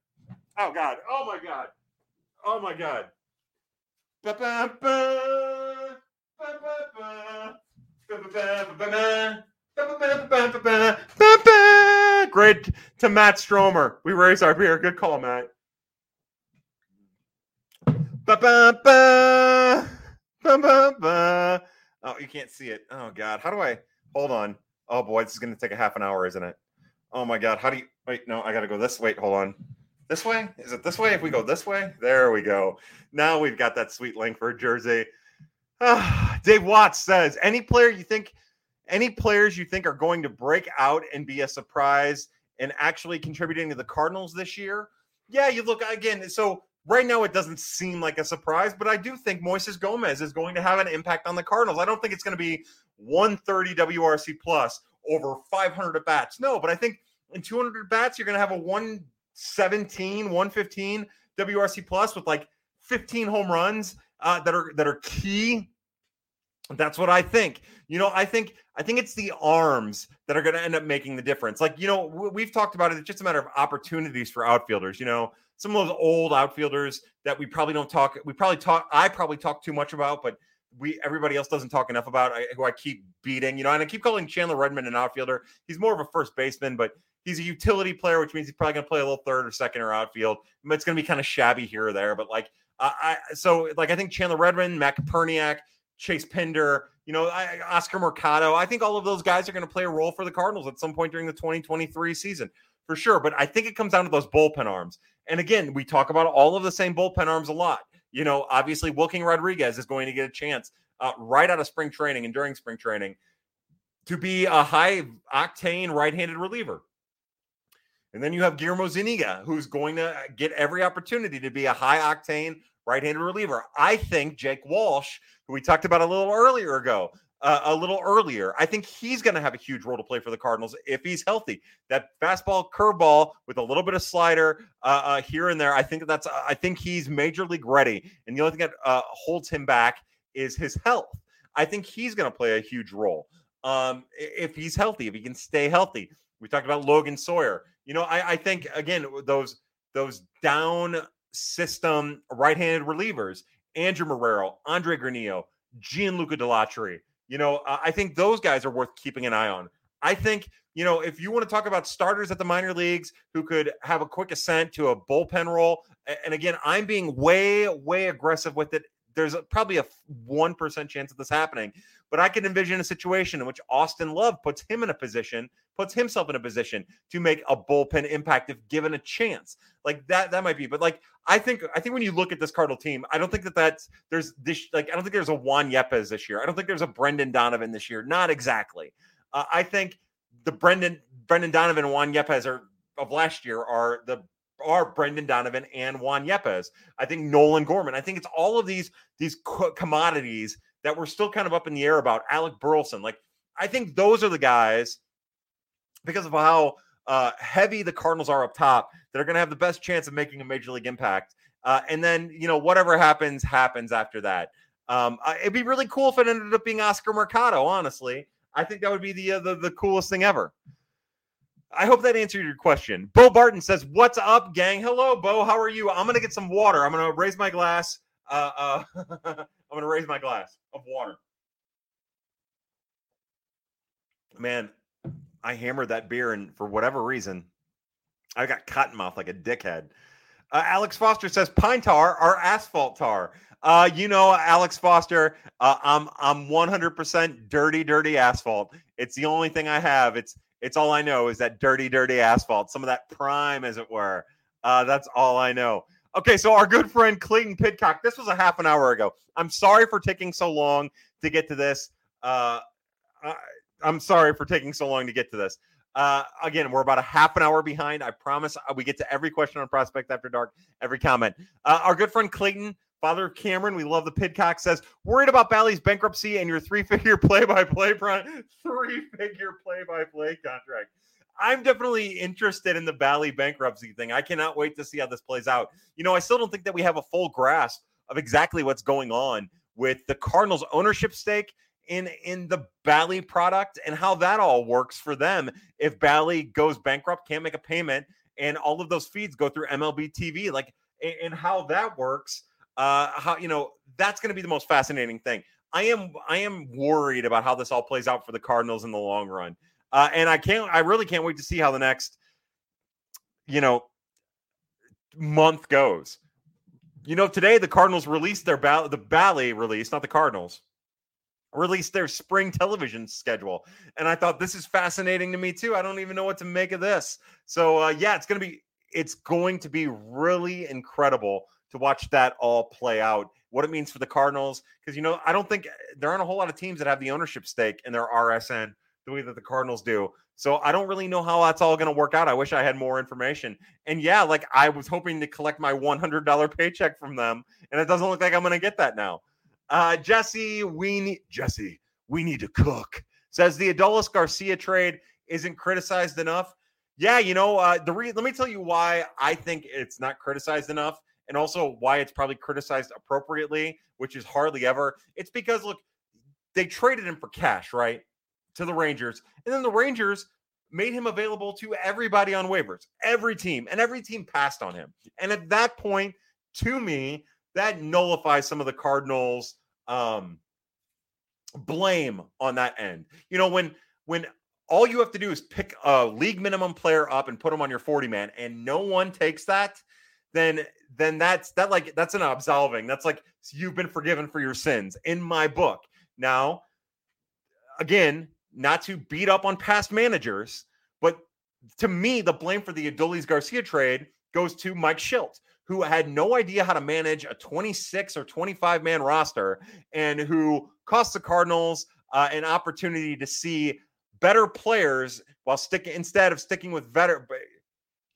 Oh, God. Oh, my God. Oh, my God. Ba-ba-ba. Ba-ba-ba. Great to Matt Stromer. We raise our beer. Good call, Matt. Oh, you can't see it. Oh God, how do I? Hold on. Oh boy, this is going to take a half an hour, isn't it? Oh my God, how do you? Wait, no, I got to go this way. Hold on. This way? Is it this way? If we go this way, there we go. Now we've got that sweet link for jersey. Dave Watts says, any player you think any players you think are going to break out and be a surprise and actually contributing to the Cardinals this year? Yeah, you look again. So right now it doesn't seem like a surprise, but I do think Moises Gomez is going to have an impact on the Cardinals. I don't think it's going to be 130 WRC plus over 500 at bats. No, but I think in 200 bats you're going to have a 117, 115 WRC plus with like 15 home runs uh, that are that are key. That's what I think. You know, I think I think it's the arms that are going to end up making the difference. Like, you know, we've talked about it. It's just a matter of opportunities for outfielders. You know, some of those old outfielders that we probably don't talk. We probably talk. I probably talk too much about, but we everybody else doesn't talk enough about. who I keep beating. You know, and I keep calling Chandler Redmond an outfielder. He's more of a first baseman, but he's a utility player, which means he's probably going to play a little third or second or outfield. It's going to be kind of shabby here or there, but like I so like I think Chandler Redmond, Matt Koperniak, Chase Pinder, you know, I, Oscar Mercado. I think all of those guys are going to play a role for the Cardinals at some point during the 2023 season for sure. But I think it comes down to those bullpen arms. And again, we talk about all of the same bullpen arms a lot. You know, obviously, Wilking Rodriguez is going to get a chance uh, right out of spring training and during spring training to be a high octane right handed reliever. And then you have Guillermo Zuniga, who's going to get every opportunity to be a high octane right handed reliever. I think Jake Walsh, who we talked about a little earlier ago, uh, a little earlier. I think he's going to have a huge role to play for the Cardinals if he's healthy. That fastball, curveball with a little bit of slider uh, uh, here and there. I think that's. I think he's major league ready, and the only thing that uh, holds him back is his health. I think he's going to play a huge role um, if he's healthy, if he can stay healthy. We talked about Logan Sawyer. You know, I, I think again those those down system right-handed relievers, Andrew Marrero, Andre Granillo, Gianluca Dalatri. You know, I think those guys are worth keeping an eye on. I think, you know, if you want to talk about starters at the minor leagues who could have a quick ascent to a bullpen role, and again, I'm being way, way aggressive with it. There's probably a 1% chance of this happening, but I can envision a situation in which Austin Love puts him in a position, puts himself in a position to make a bullpen impact if given a chance. Like that, that might be. But like, I think, I think when you look at this Cardinal team, I don't think that that's there's this like I don't think there's a Juan Yepez this year. I don't think there's a Brendan Donovan this year. Not exactly. Uh, I think the Brendan Brendan Donovan and Juan Yepez are of last year are the are Brendan Donovan and Juan Yepez. I think Nolan Gorman. I think it's all of these these commodities that we're still kind of up in the air about. Alec Burleson, like I think those are the guys because of how uh, heavy the Cardinals are up top that are going to have the best chance of making a major league impact. Uh, and then you know whatever happens happens after that. Um, it'd be really cool if it ended up being Oscar Mercado. Honestly, I think that would be the uh, the, the coolest thing ever. I hope that answered your question. Bo Barton says, "What's up, gang? Hello, Bo. How are you? I'm gonna get some water. I'm gonna raise my glass. Uh, uh, I'm gonna raise my glass of water. Man, I hammered that beer, and for whatever reason, I got cotton mouth like a dickhead. Uh, Alex Foster says pine tar or asphalt tar. Uh, you know, Alex Foster, uh, I'm I'm 100% dirty, dirty asphalt. It's the only thing I have. It's it's all I know is that dirty, dirty asphalt. Some of that prime, as it were. Uh, that's all I know. Okay, so our good friend Clayton Pidcock, This was a half an hour ago. I'm sorry for taking so long to get to this. Uh, I, I'm sorry for taking so long to get to this. Uh, again, we're about a half an hour behind. I promise uh, we get to every question on Prospect After Dark, every comment. Uh, our good friend Clayton, father of Cameron, we love the Pidcock, says, worried about Bally's bankruptcy and your three figure play by play, three figure play by play contract. I'm definitely interested in the Bally bankruptcy thing. I cannot wait to see how this plays out. You know, I still don't think that we have a full grasp of exactly what's going on with the Cardinals ownership stake in in the Bally product and how that all works for them. If Bally goes bankrupt, can't make a payment, and all of those feeds go through MLB TV, like and how that works. Uh, how you know that's going to be the most fascinating thing. I am I am worried about how this all plays out for the Cardinals in the long run, uh, and I can't I really can't wait to see how the next you know month goes. You know, today the Cardinals released their ball the Bally release, not the Cardinals released their spring television schedule. And I thought this is fascinating to me too. I don't even know what to make of this. So uh, yeah, it's going to be it's going to be really incredible to watch that all play out. What it means for the Cardinals because you know, I don't think there aren't a whole lot of teams that have the ownership stake in their RSN the way that the Cardinals do. So I don't really know how that's all going to work out. I wish I had more information. And yeah, like I was hoping to collect my $100 paycheck from them, and it doesn't look like I'm going to get that now. Uh, Jesse, we need Jesse. We need to cook. Says the Adolis Garcia trade isn't criticized enough. Yeah, you know, uh, the re- let me tell you why I think it's not criticized enough, and also why it's probably criticized appropriately, which is hardly ever. It's because look, they traded him for cash, right? To the Rangers. And then the Rangers made him available to everybody on waivers, every team, and every team passed on him. And at that point, to me, that nullifies some of the Cardinals' um, blame on that end. You know, when when all you have to do is pick a league minimum player up and put him on your 40 man, and no one takes that, then then that's that like that's an absolving. That's like you've been forgiven for your sins in my book. Now, again, not to beat up on past managers, but to me, the blame for the Adolis Garcia trade goes to Mike Shildt, who had no idea how to manage a 26 or 25 man roster and who cost the Cardinals uh, an opportunity to see better players while sticking instead of sticking with veteran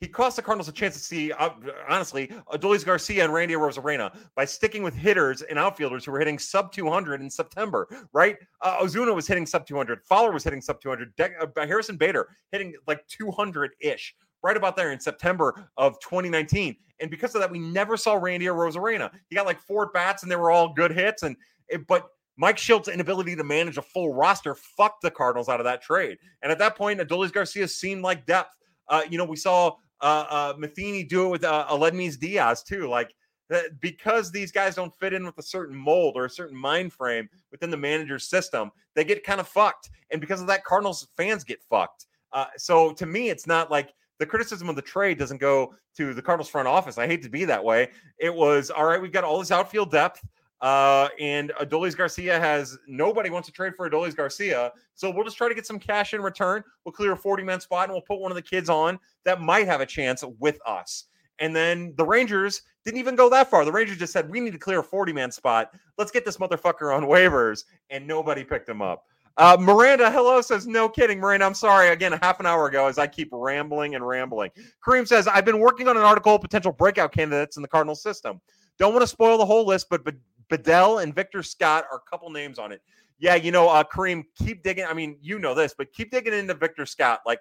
he cost the Cardinals a chance to see, uh, honestly, Adolis Garcia and Randy Arozarena by sticking with hitters and outfielders who were hitting sub 200 in September, right? Uh, Ozuna was hitting sub 200. Fowler was hitting sub 200. De- uh, Harrison Bader hitting like 200 ish, right about there in September of 2019. And because of that, we never saw Randy Arozarena. He got like four bats and they were all good hits. And it, but Mike Shildt's inability to manage a full roster fucked the Cardinals out of that trade. And at that point, Adolis Garcia seemed like depth. Uh, you know, we saw uh, uh, Matheny do it with uh, Aledmys Diaz too. Like that, because these guys don't fit in with a certain mold or a certain mind frame within the manager's system, they get kind of fucked. And because of that, Cardinals fans get fucked. Uh, so to me, it's not like the criticism of the trade doesn't go to the Cardinals front office. I hate to be that way. It was all right. We've got all this outfield depth. Uh, and Adolis Garcia has nobody wants to trade for Adolis Garcia. So we'll just try to get some cash in return. We'll clear a 40 man spot and we'll put one of the kids on that might have a chance with us. And then the Rangers didn't even go that far. The Rangers just said, we need to clear a 40 man spot. Let's get this motherfucker on waivers. And nobody picked him up. Uh, Miranda, hello, says, no kidding. Miranda, I'm sorry. Again, half an hour ago, as I keep rambling and rambling. Kareem says, I've been working on an article, of potential breakout candidates in the Cardinal system. Don't want to spoil the whole list, but, but Bedell and Victor Scott are a couple names on it. Yeah, you know, uh, Kareem, keep digging. I mean, you know this, but keep digging into Victor Scott. Like,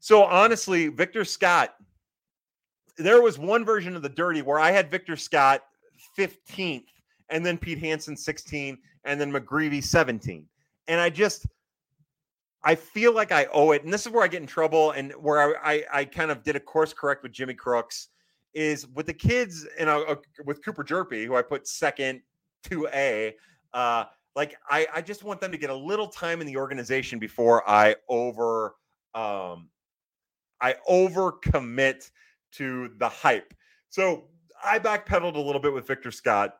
so honestly, Victor Scott, there was one version of the dirty where I had Victor Scott 15th and then Pete Hansen 16 and then McGreevy 17. And I just, I feel like I owe it. And this is where I get in trouble and where I, I, I kind of did a course correct with Jimmy Crooks is with the kids and with Cooper Hjerpe, who I put second to A. Uh, like I, I just want them to get a little time in the organization before I over, um, I over commit to the hype. So I backpedaled a little bit with Victor Scott,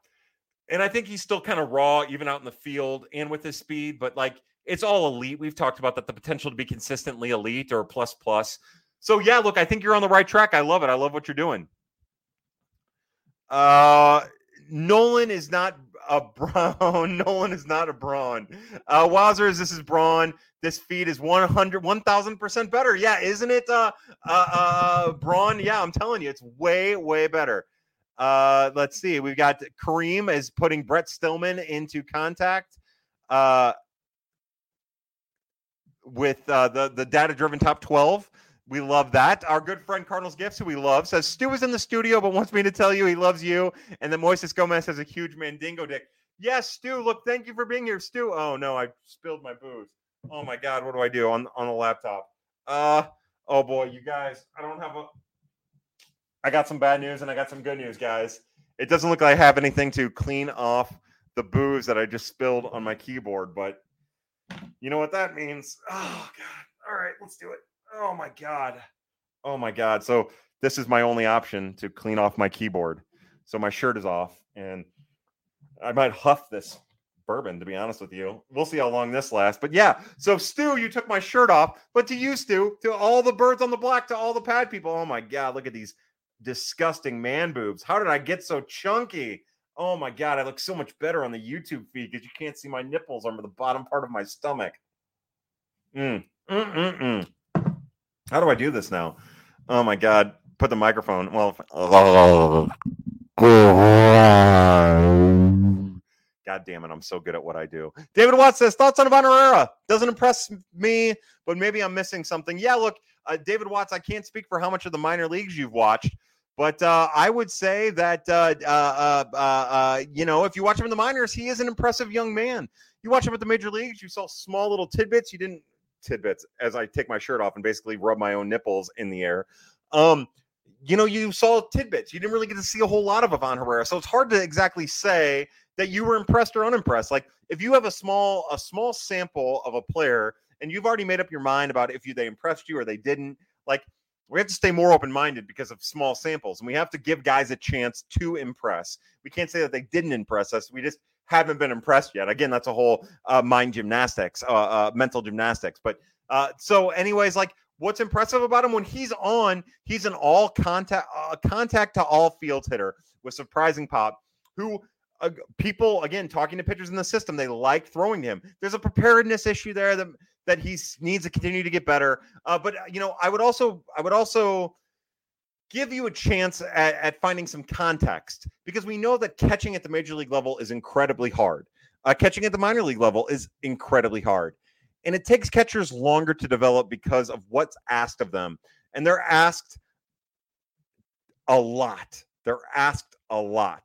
and I think he's still kind of raw, even out in the field and with his speed. But like it's all elite. We've talked about that the potential to be consistently elite or plus plus. So yeah, look, I think you're on the right track. I love it. I love what you're doing. Uh, Nolan is not a Braun. Nolan is not a Braun. Uh, Wowzers, this is Braun. This feed is 100, 1000% better. Yeah, isn't it, uh, uh, uh, Braun? Yeah, I'm telling you, it's way, way better. Uh, let's see. We've got Kareem is putting Brett Stillman into contact uh, with uh, the, the data driven top 12. We love that. Our good friend Cardinals Gifts, who we love, says Stu is in the studio, but wants me to tell you he loves you. And then Moises Gomez has a huge mandingo dick. Yes, Stu. Look, thank you for being here, Stu. Oh no, I spilled my booze. Oh my God, what do I do on on the laptop? Uh oh boy, you guys, I don't have a. I got some bad news and I got some good news, guys. It doesn't look like I have anything to clean off the booze that I just spilled on my keyboard, but you know what that means. Oh God. All right, let's do it. Oh my god. Oh my god. So this is my only option to clean off my keyboard. So my shirt is off and I might huff this bourbon to be honest with you. We'll see how long this lasts. But yeah, so Stu, you took my shirt off, but to you, Stu, to all the birds on the block, to all the pad people. Oh my god, look at these disgusting man boobs. How did I get so chunky? Oh my god, I look so much better on the YouTube feed because you can't see my nipples on the bottom part of my stomach. Mm. Mm-mm-mm. How do I do this now? Oh my god! Put the microphone. Well, God damn it! I'm so good at what I do. David Watts says thoughts on Ivan Herrera doesn't impress me, but maybe I'm missing something. Yeah, look, uh, David Watts. I can't speak for how much of the minor leagues you've watched, But uh, I would say that uh, uh, uh, uh, you know, if you watch him in the minors, he is an impressive young man. You watch him at the major leagues, you saw small little tidbits. You didn't tidbits as I take my shirt off and basically rub my own nipples in the air. Um, you know, you saw tidbits. You didn't really get to see a whole lot of Ivan Herrera, so it's hard to exactly say that you were impressed or unimpressed. Like if you have a small a small sample of a player and you've already made up your mind about if you they impressed you or they didn't, like we have to stay more open minded because of small samples and we have to give guys a chance to impress. We can't say that they didn't impress us. We just haven't been impressed yet. Again, that's a whole uh, mind gymnastics, uh, uh, mental gymnastics. But uh, so, anyways, like what's impressive about him when he's on, he's an all contact, uh, contact to all fields hitter with surprising pop. Who uh, people again talking to pitchers in the system, they like throwing him. There's a preparedness issue there that that he needs to continue to get better. Uh, but you know, I would also I would also give you a chance at, at, finding some context because we know that catching at the major league level is incredibly hard. Uh, catching at the minor league level is incredibly hard. And it takes catchers longer to develop because of what's asked of them. And they're asked a lot. They're asked a lot.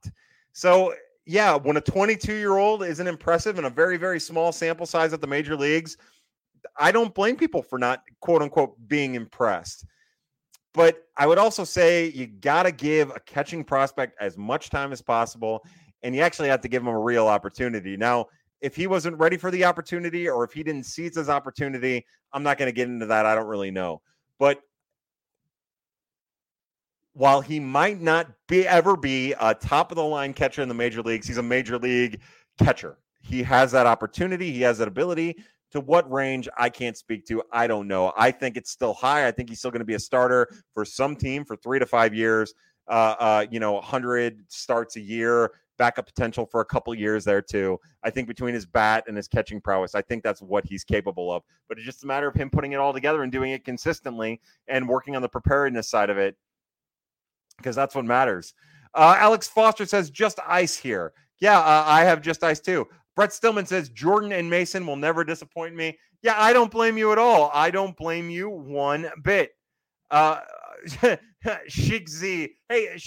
So, yeah, when a 22 year old isn't impressive in a very, very small sample size at the major leagues, I don't blame people for not quote unquote being impressed. But I would also say you got to give a catching prospect as much time as possible. And you actually have to give him a real opportunity. Now, if he wasn't ready for the opportunity or if he didn't seize his opportunity, I'm not going to get into that. I don't really know. But while he might not be ever be a top of the line catcher in the major leagues, he's a major league catcher. He has that opportunity, he has that ability. To what range I can't speak to. I don't know. I think it's still high. I think he's still going to be a starter for some team for three to five years. Uh, uh, you know, 100 starts a year, backup potential for a couple years there too. I think between his bat and his catching prowess, I think that's what he's capable of. But it's just a matter of him putting it all together and doing it consistently and working on the preparedness side of it because that's what matters. Uh, Alex Foster says just ice here. Yeah, uh, I have just ice too. Brett Stillman says Jordan and Mason will never disappoint me. Yeah, I don't blame you at all. I don't blame you one bit. Uh, Sheikh Z. Hey,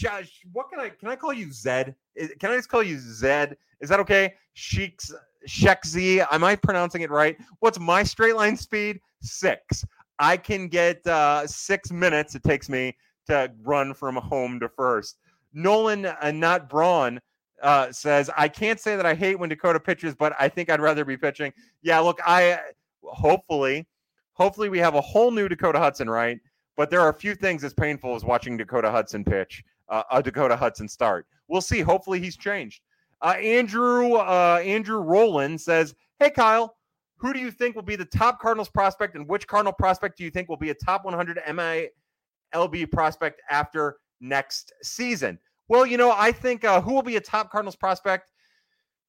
what can I can I call you Zed? Can I just call you Zed? Is that okay? Sheikh Sheikh Z. Am I pronouncing it right? What's my straight line speed? Six. I can get uh, six minutes. It takes me to run from home to first. Nolan, uh, not Braun, uh, says, I can't say that I hate when Dakota pitches, but I think I'd rather be pitching. Yeah, look, I hopefully, hopefully we have a whole new Dakota Hudson, right? But there are a few things as painful as watching Dakota Hudson pitch, uh, a Dakota Hudson start. We'll see. Hopefully he's changed. Uh, Andrew uh, Andrew Rowland says, Hey Kyle, who do you think will be the top Cardinals prospect, and which Cardinal prospect do you think will be a top 100 MILB prospect after next season? Well, you know, I think uh, who will be a top Cardinals prospect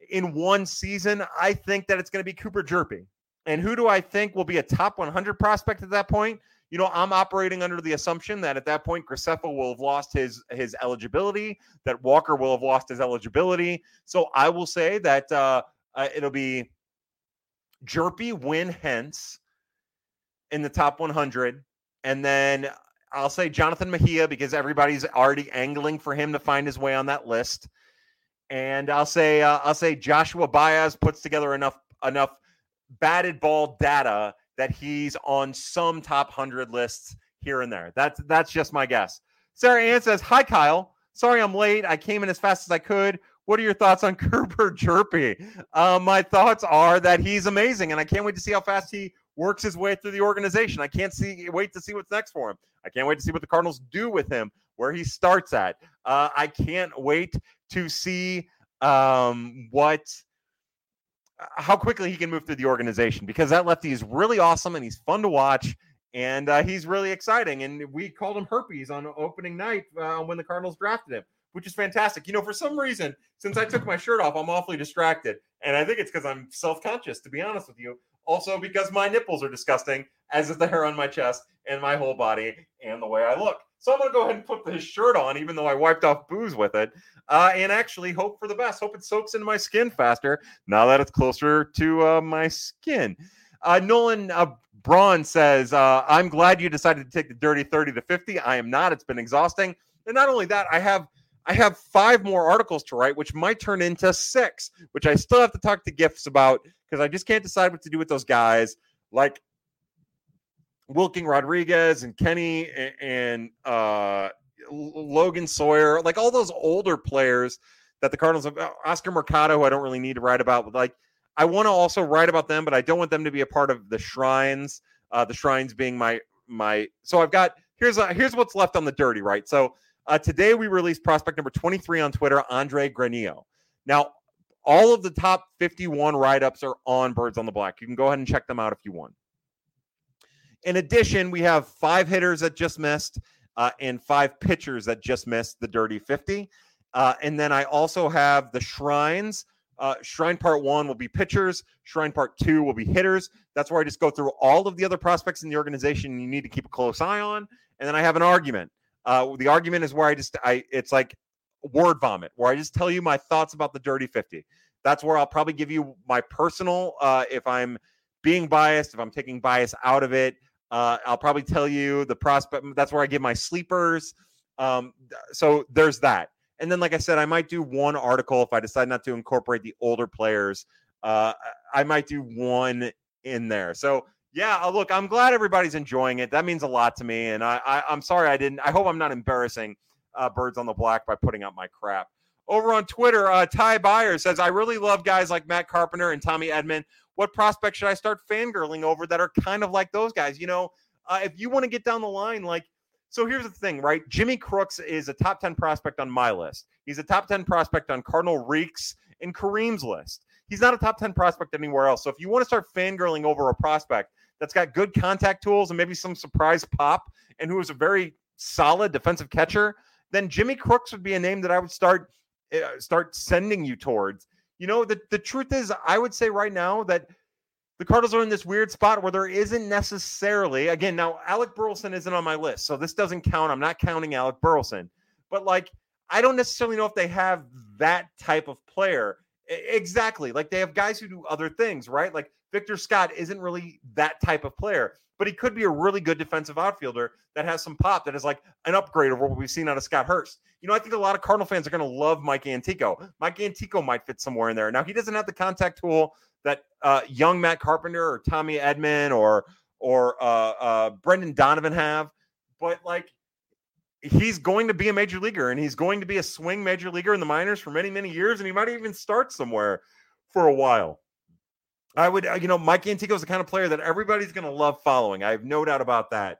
in one season? I think that it's going to be Cooper Hjerpe. And who do I think will be a top 100 prospect at that point? You know, I'm operating under the assumption that at that point, Graceffo will have lost his his eligibility, that Walker will have lost his eligibility. So I will say that uh, uh, it'll be Hjerpe Winn, Hence in the top 100, and then I'll say Jonathan Mejia because everybody's already angling for him to find his way on that list. And I'll say uh, I'll say Joshua Baez puts together enough enough batted ball data that he's on some top hundred lists here and there. That's that's just my guess. Sarah Ann says, "Hi Kyle, sorry I'm late. I came in as fast as I could. What are your thoughts on Cooper Hjerpe? Uh, my thoughts are that he's amazing, and I can't wait to see how fast he works his way through the organization. I can't see wait to see what's next for him. I can't wait to see what the Cardinals do with him, where he starts at. Uh, I can't wait to see um, what uh, how quickly he can move through the organization because that lefty is really awesome and he's fun to watch and uh, he's really exciting. And we called him Herpes on opening night uh, when the Cardinals drafted him, which is fantastic. You know, for some reason, since I took my shirt off, I'm awfully distracted, and I think it's because I'm self conscious. To be honest with you, also, because my nipples are disgusting, as is the hair on my chest and my whole body and the way I look. So I'm going to go ahead and put this shirt on, even though I wiped off booze with it, uh, and actually hope for the best. Hope it soaks into my skin faster now that it's closer to uh, my skin. Uh, Nolan uh, Braun says, uh, I'm glad you decided to take the dirty 30 to 50. I am not. It's been exhausting And not only that, I have I have five more articles to write, which might turn into six, which I still have to talk to Gifts about because I just can't decide what to do with those guys. Like Wilking Rodriguez and Kenny and, uh, Logan Sawyer, like all those older players that the Cardinals have. Uh, Oscar Mercado, who I don't really need to write about, but like I want to also write about them, but I don't want them to be a part of the shrines. Uh, the shrines being my my. So I've got here's a, here's what's left on the dirty, right? So uh, today we released prospect number 23 on Twitter, Andre Granillo. Now all of the top 51 write ups are on Birds on the Black. You can go ahead and check them out if you want. In addition, we have five hitters that just missed uh, and five pitchers that just missed the Dirty 50. Uh, and then I also have the Shrines. Uh, Shrine Part One will be pitchers. Shrine Part Two will be hitters. That's where I just go through all of the other prospects in the organization you need to keep a close eye on. And then I have an argument. Uh, the argument is where I just I it's like word vomit, where I just tell you my thoughts about the Dirty 50. That's where I'll probably give you my personal uh, if I'm being biased, if I'm taking bias out of it. Uh, I'll probably tell you the prospect. That's where I give my sleepers. Um, so there's that. And then, like I said, I might do one article if I decide not to incorporate the older players. Uh, I might do one in there. So yeah, uh, look, I'm glad everybody's enjoying it. That means a lot to me. And I, I am sorry I didn't. I hope I'm not embarrassing uh, Birds on the Black by putting out my crap. Over on Twitter, uh, Ty Byer says, I really love guys like Matt Carpenter and Tommy Edman what prospects should I start fangirling over that are kind of like those guys? You know, uh, if you want to get down the line, like, so here's the thing, right? Jimmy Crooks is a top 10 prospect on my list. He's a top 10 prospect on Cardinal Reeks and Kareem's list. He's not a top 10 prospect anywhere else. So if you want to start fangirling over a prospect that's got good contact tools and maybe some surprise pop and who is a very solid defensive catcher, then Jimmy Crooks would be a name that I would start uh, start sending you towards you know, the, the truth is, I would say right now that the Cardinals are in this weird spot where there isn't necessarily, again, now Alec Burleson isn't on my list, so this doesn't count. I'm not counting Alec Burleson, but like, I don't necessarily know if they have that type of player. Exactly. Like they have guys who do other things, right? Like Victor Scott isn't really that type of player, but he could be a really good defensive outfielder that has some pop that is like an upgrade over what we've seen out of Scott Hurst. You know, I think a lot of Cardinal fans are going to love Mike Antico. Mike Antico might fit somewhere in there. Now, he doesn't have the contact tool that uh, young Matt Carpenter or Tommy Edman or or uh, uh, Brendan Donovan have, but like he's going to be a major leaguer and he's going to be a swing major leaguer in the minors for many many years and he might even start somewhere for a while. I would, uh, you know, Mike Antico is the kind of player that everybody's going to love following. I have no doubt about that.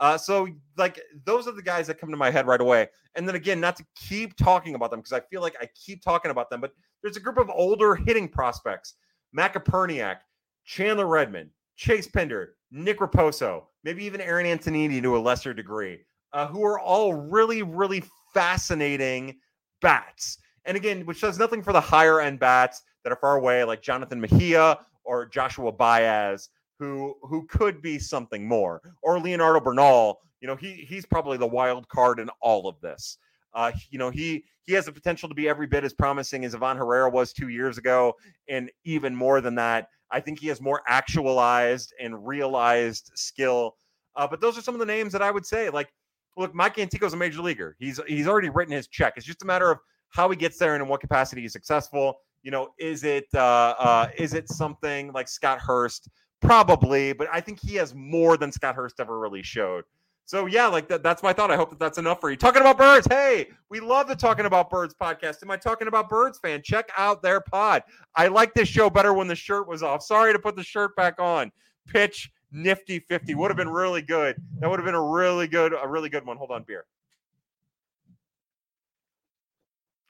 Uh, so, like, those are the guys that come to my head right away. And then again, not to keep talking about them because I feel like I keep talking about them, but there's a group of older hitting prospects Matt Koperniak, Chandler Redmond, Chase Pinder, Nick Raposo, maybe even Aaron Antonini to a lesser degree, uh, who are all really, really fascinating bats. And again, which does nothing for the higher end bats that are far away, like Jonathan Mejia or Joshua Baez, who who could be something more, or Leonardo Bernal. You know, he he's probably the wild card in all of this. Uh, you know, he he has the potential to be every bit as promising as Ivan Herrera was two years ago, and even more than that. I think he has more actualized and realized skill. Uh, but those are some of the names that I would say. Like, look, Mike Antico's a major leaguer. He's he's already written his check. It's just a matter of how he gets there and in what capacity he's successful. You know, is it uh, uh, is it something like Scott Hurst? Probably, but I think he has more than Scott Hurst ever really showed. So yeah, like that, that's my thought. I hope that that's enough for you. Talking about birds. Hey, we love the Talking About Birds podcast. Am I talking about birds fan? Check out their pod. I like this show better when the shirt was off. Sorry to put the shirt back on. Pitch nifty 50 would have been really good. That would have been a really good, a really good one. Hold on, beer.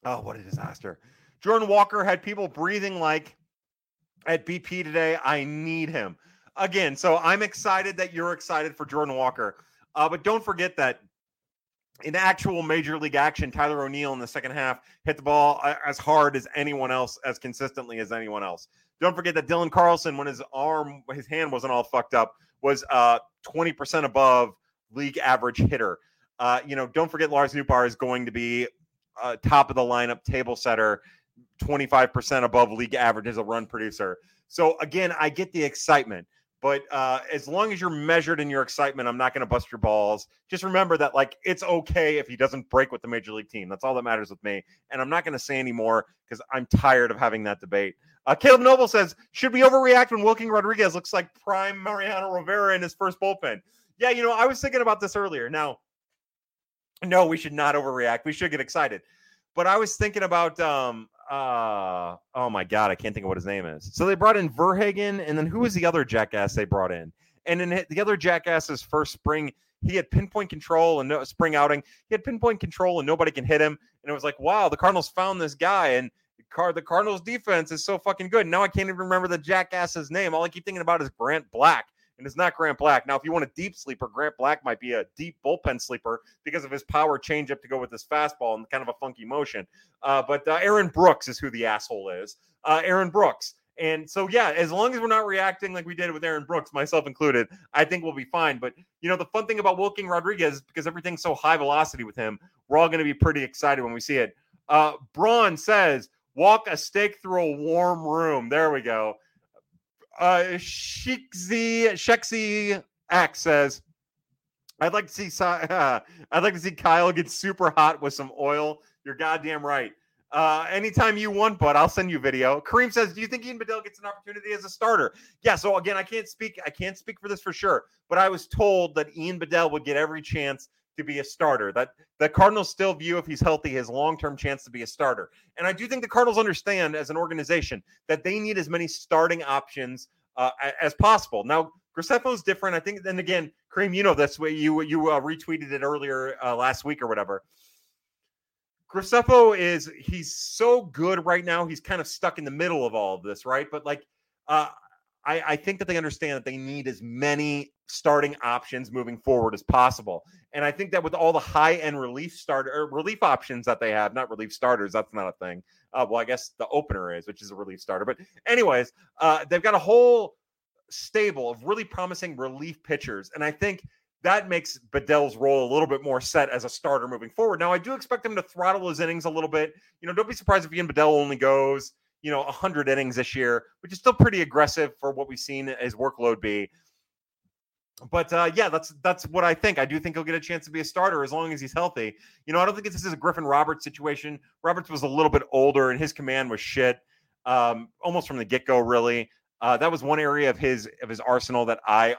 Oh, what a disaster. Jordan Walker had people breathing like at BP today. I need him again. So I'm excited that you're excited for Jordan Walker. Uh, but don't forget that in actual major league action, Tyler O'Neill in the second half hit the ball uh, as hard as anyone else, as consistently as anyone else. Don't forget that Dylan Carlson, when his arm, his hand wasn't all fucked up, was uh, 20% above league average hitter. Uh, you know, don't forget Lars Nootbaar is going to be uh, top of the lineup table setter 25% above league average as a run producer. So again, I get the excitement. But uh, as long as you're measured in your excitement, I'm not going to bust your balls. Just remember that, like, it's okay if he doesn't break with the major league team. That's all that matters with me. And I'm not going to say anymore because I'm tired of having that debate. Uh, Caleb Noble says, should we overreact when Wilking Rodriguez looks like prime Mariano Rivera in his first bullpen? Yeah, you know, I was thinking about this earlier. Now, no, we should not overreact. We should get excited. But I was thinking about um uh oh my god, I can't think of what his name is. So they brought in Verhagen, and then who was the other jackass they brought in? And in the other jackass's first spring, he had pinpoint control and no spring outing. He had pinpoint control and nobody can hit him. And it was like, wow, the Cardinals found this guy. And Car the Cardinals defense is so fucking good. Now I can't even remember the jackass's name. All I keep thinking about is Grant Black and it's not Grant Black. Now, if you want a deep sleeper, Grant Black might be a deep bullpen sleeper because of his power changeup to go with his fastball and kind of a funky motion. Uh, but uh, Aaron Brooks is who the asshole is. Uh, Aaron Brooks. And so, yeah, as long as we're not reacting like we did with Aaron Brooks, myself included, I think we'll be fine. But, you know, the fun thing about Wilking Rodriguez, because everything's so high velocity with him, we're all going to be pretty excited when we see it. Uh, Braun says, walk a stake through a warm room. There we go. Uh, Shikzi Shexy X says, "I'd like to see uh, I'd like to see Kyle get super hot with some oil." You're goddamn right. Uh, anytime you want, but I'll send you video. Kareem says, "Do you think Ian Bedell gets an opportunity as a starter?" Yeah. So again, I can't speak. I can't speak for this for sure, but I was told that Ian Bedell would get every chance to be a starter. That the Cardinals still view if he's healthy his long-term chance to be a starter. And I do think the Cardinals understand as an organization that they need as many starting options uh, as possible. Now, Graceffo's different. I think. Then again, Kareem, you know this way. You you uh, retweeted it earlier uh, last week or whatever. Graceffo is he's so good right now. He's kind of stuck in the middle of all of this, right? But like, uh, I, I think that they understand that they need as many starting options moving forward as possible. And I think that with all the high end relief starter relief options that they have, not relief starters, that's not a thing. Uh, well, I guess the opener is, which is a relief starter. But anyways, uh, they've got a whole stable of really promising relief pitchers, and I think that makes Bedell's role a little bit more set as a starter moving forward. Now, I do expect him to throttle his innings a little bit. You know, don't be surprised if Ian Bedell only goes you know 100 innings this year, which is still pretty aggressive for what we've seen his workload be but uh, yeah, that's that's what I think. I do think he'll get a chance to be a starter as long as he's healthy. You know, I don't think this is a Griffin Roberts situation. Roberts was a little bit older, and his command was shit um, almost from the get go. Really, uh, that was one area of his of his arsenal that I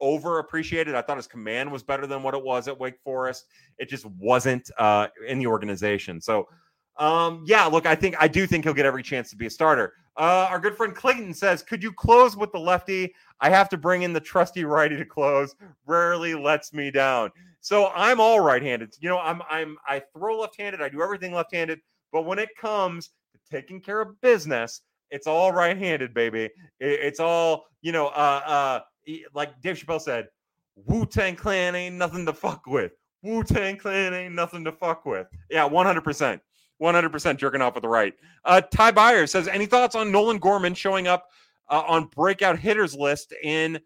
over appreciated. I thought his command was better than what it was at Wake Forest. It just wasn't uh, in the organization. So um, yeah, look, I think I do think he'll get every chance to be a starter. Uh, our good friend Clayton says, "Could you close with the lefty? I have to bring in the trusty righty to close. Rarely lets me down. So I'm all right-handed. You know, I'm I'm I throw left-handed. I do everything left-handed. But when it comes to taking care of business, it's all right-handed, baby. It, it's all you know. Uh, uh, like Dave Chappelle said, Wu Tang Clan ain't nothing to fuck with. Wu Tang Clan ain't nothing to fuck with. Yeah, 100. percent 100% jerking off with the right. Uh, Ty Byers says, any thoughts on Nolan Gorman showing up uh, on breakout hitters list in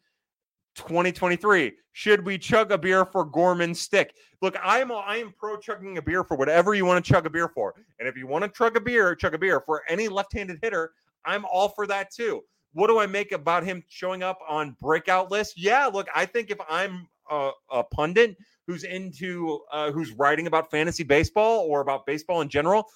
2023? Should we chug a beer for Gorman's stick? Look, I'm I am pro chugging a beer for whatever you want to chug a beer for. And if you want to chug a beer, chug a beer for any left-handed hitter, I'm all for that too. What do I make about him showing up on breakout list? Yeah, look, I think if I'm a, pundit who's into uh, who's writing about fantasy baseball or about baseball in general,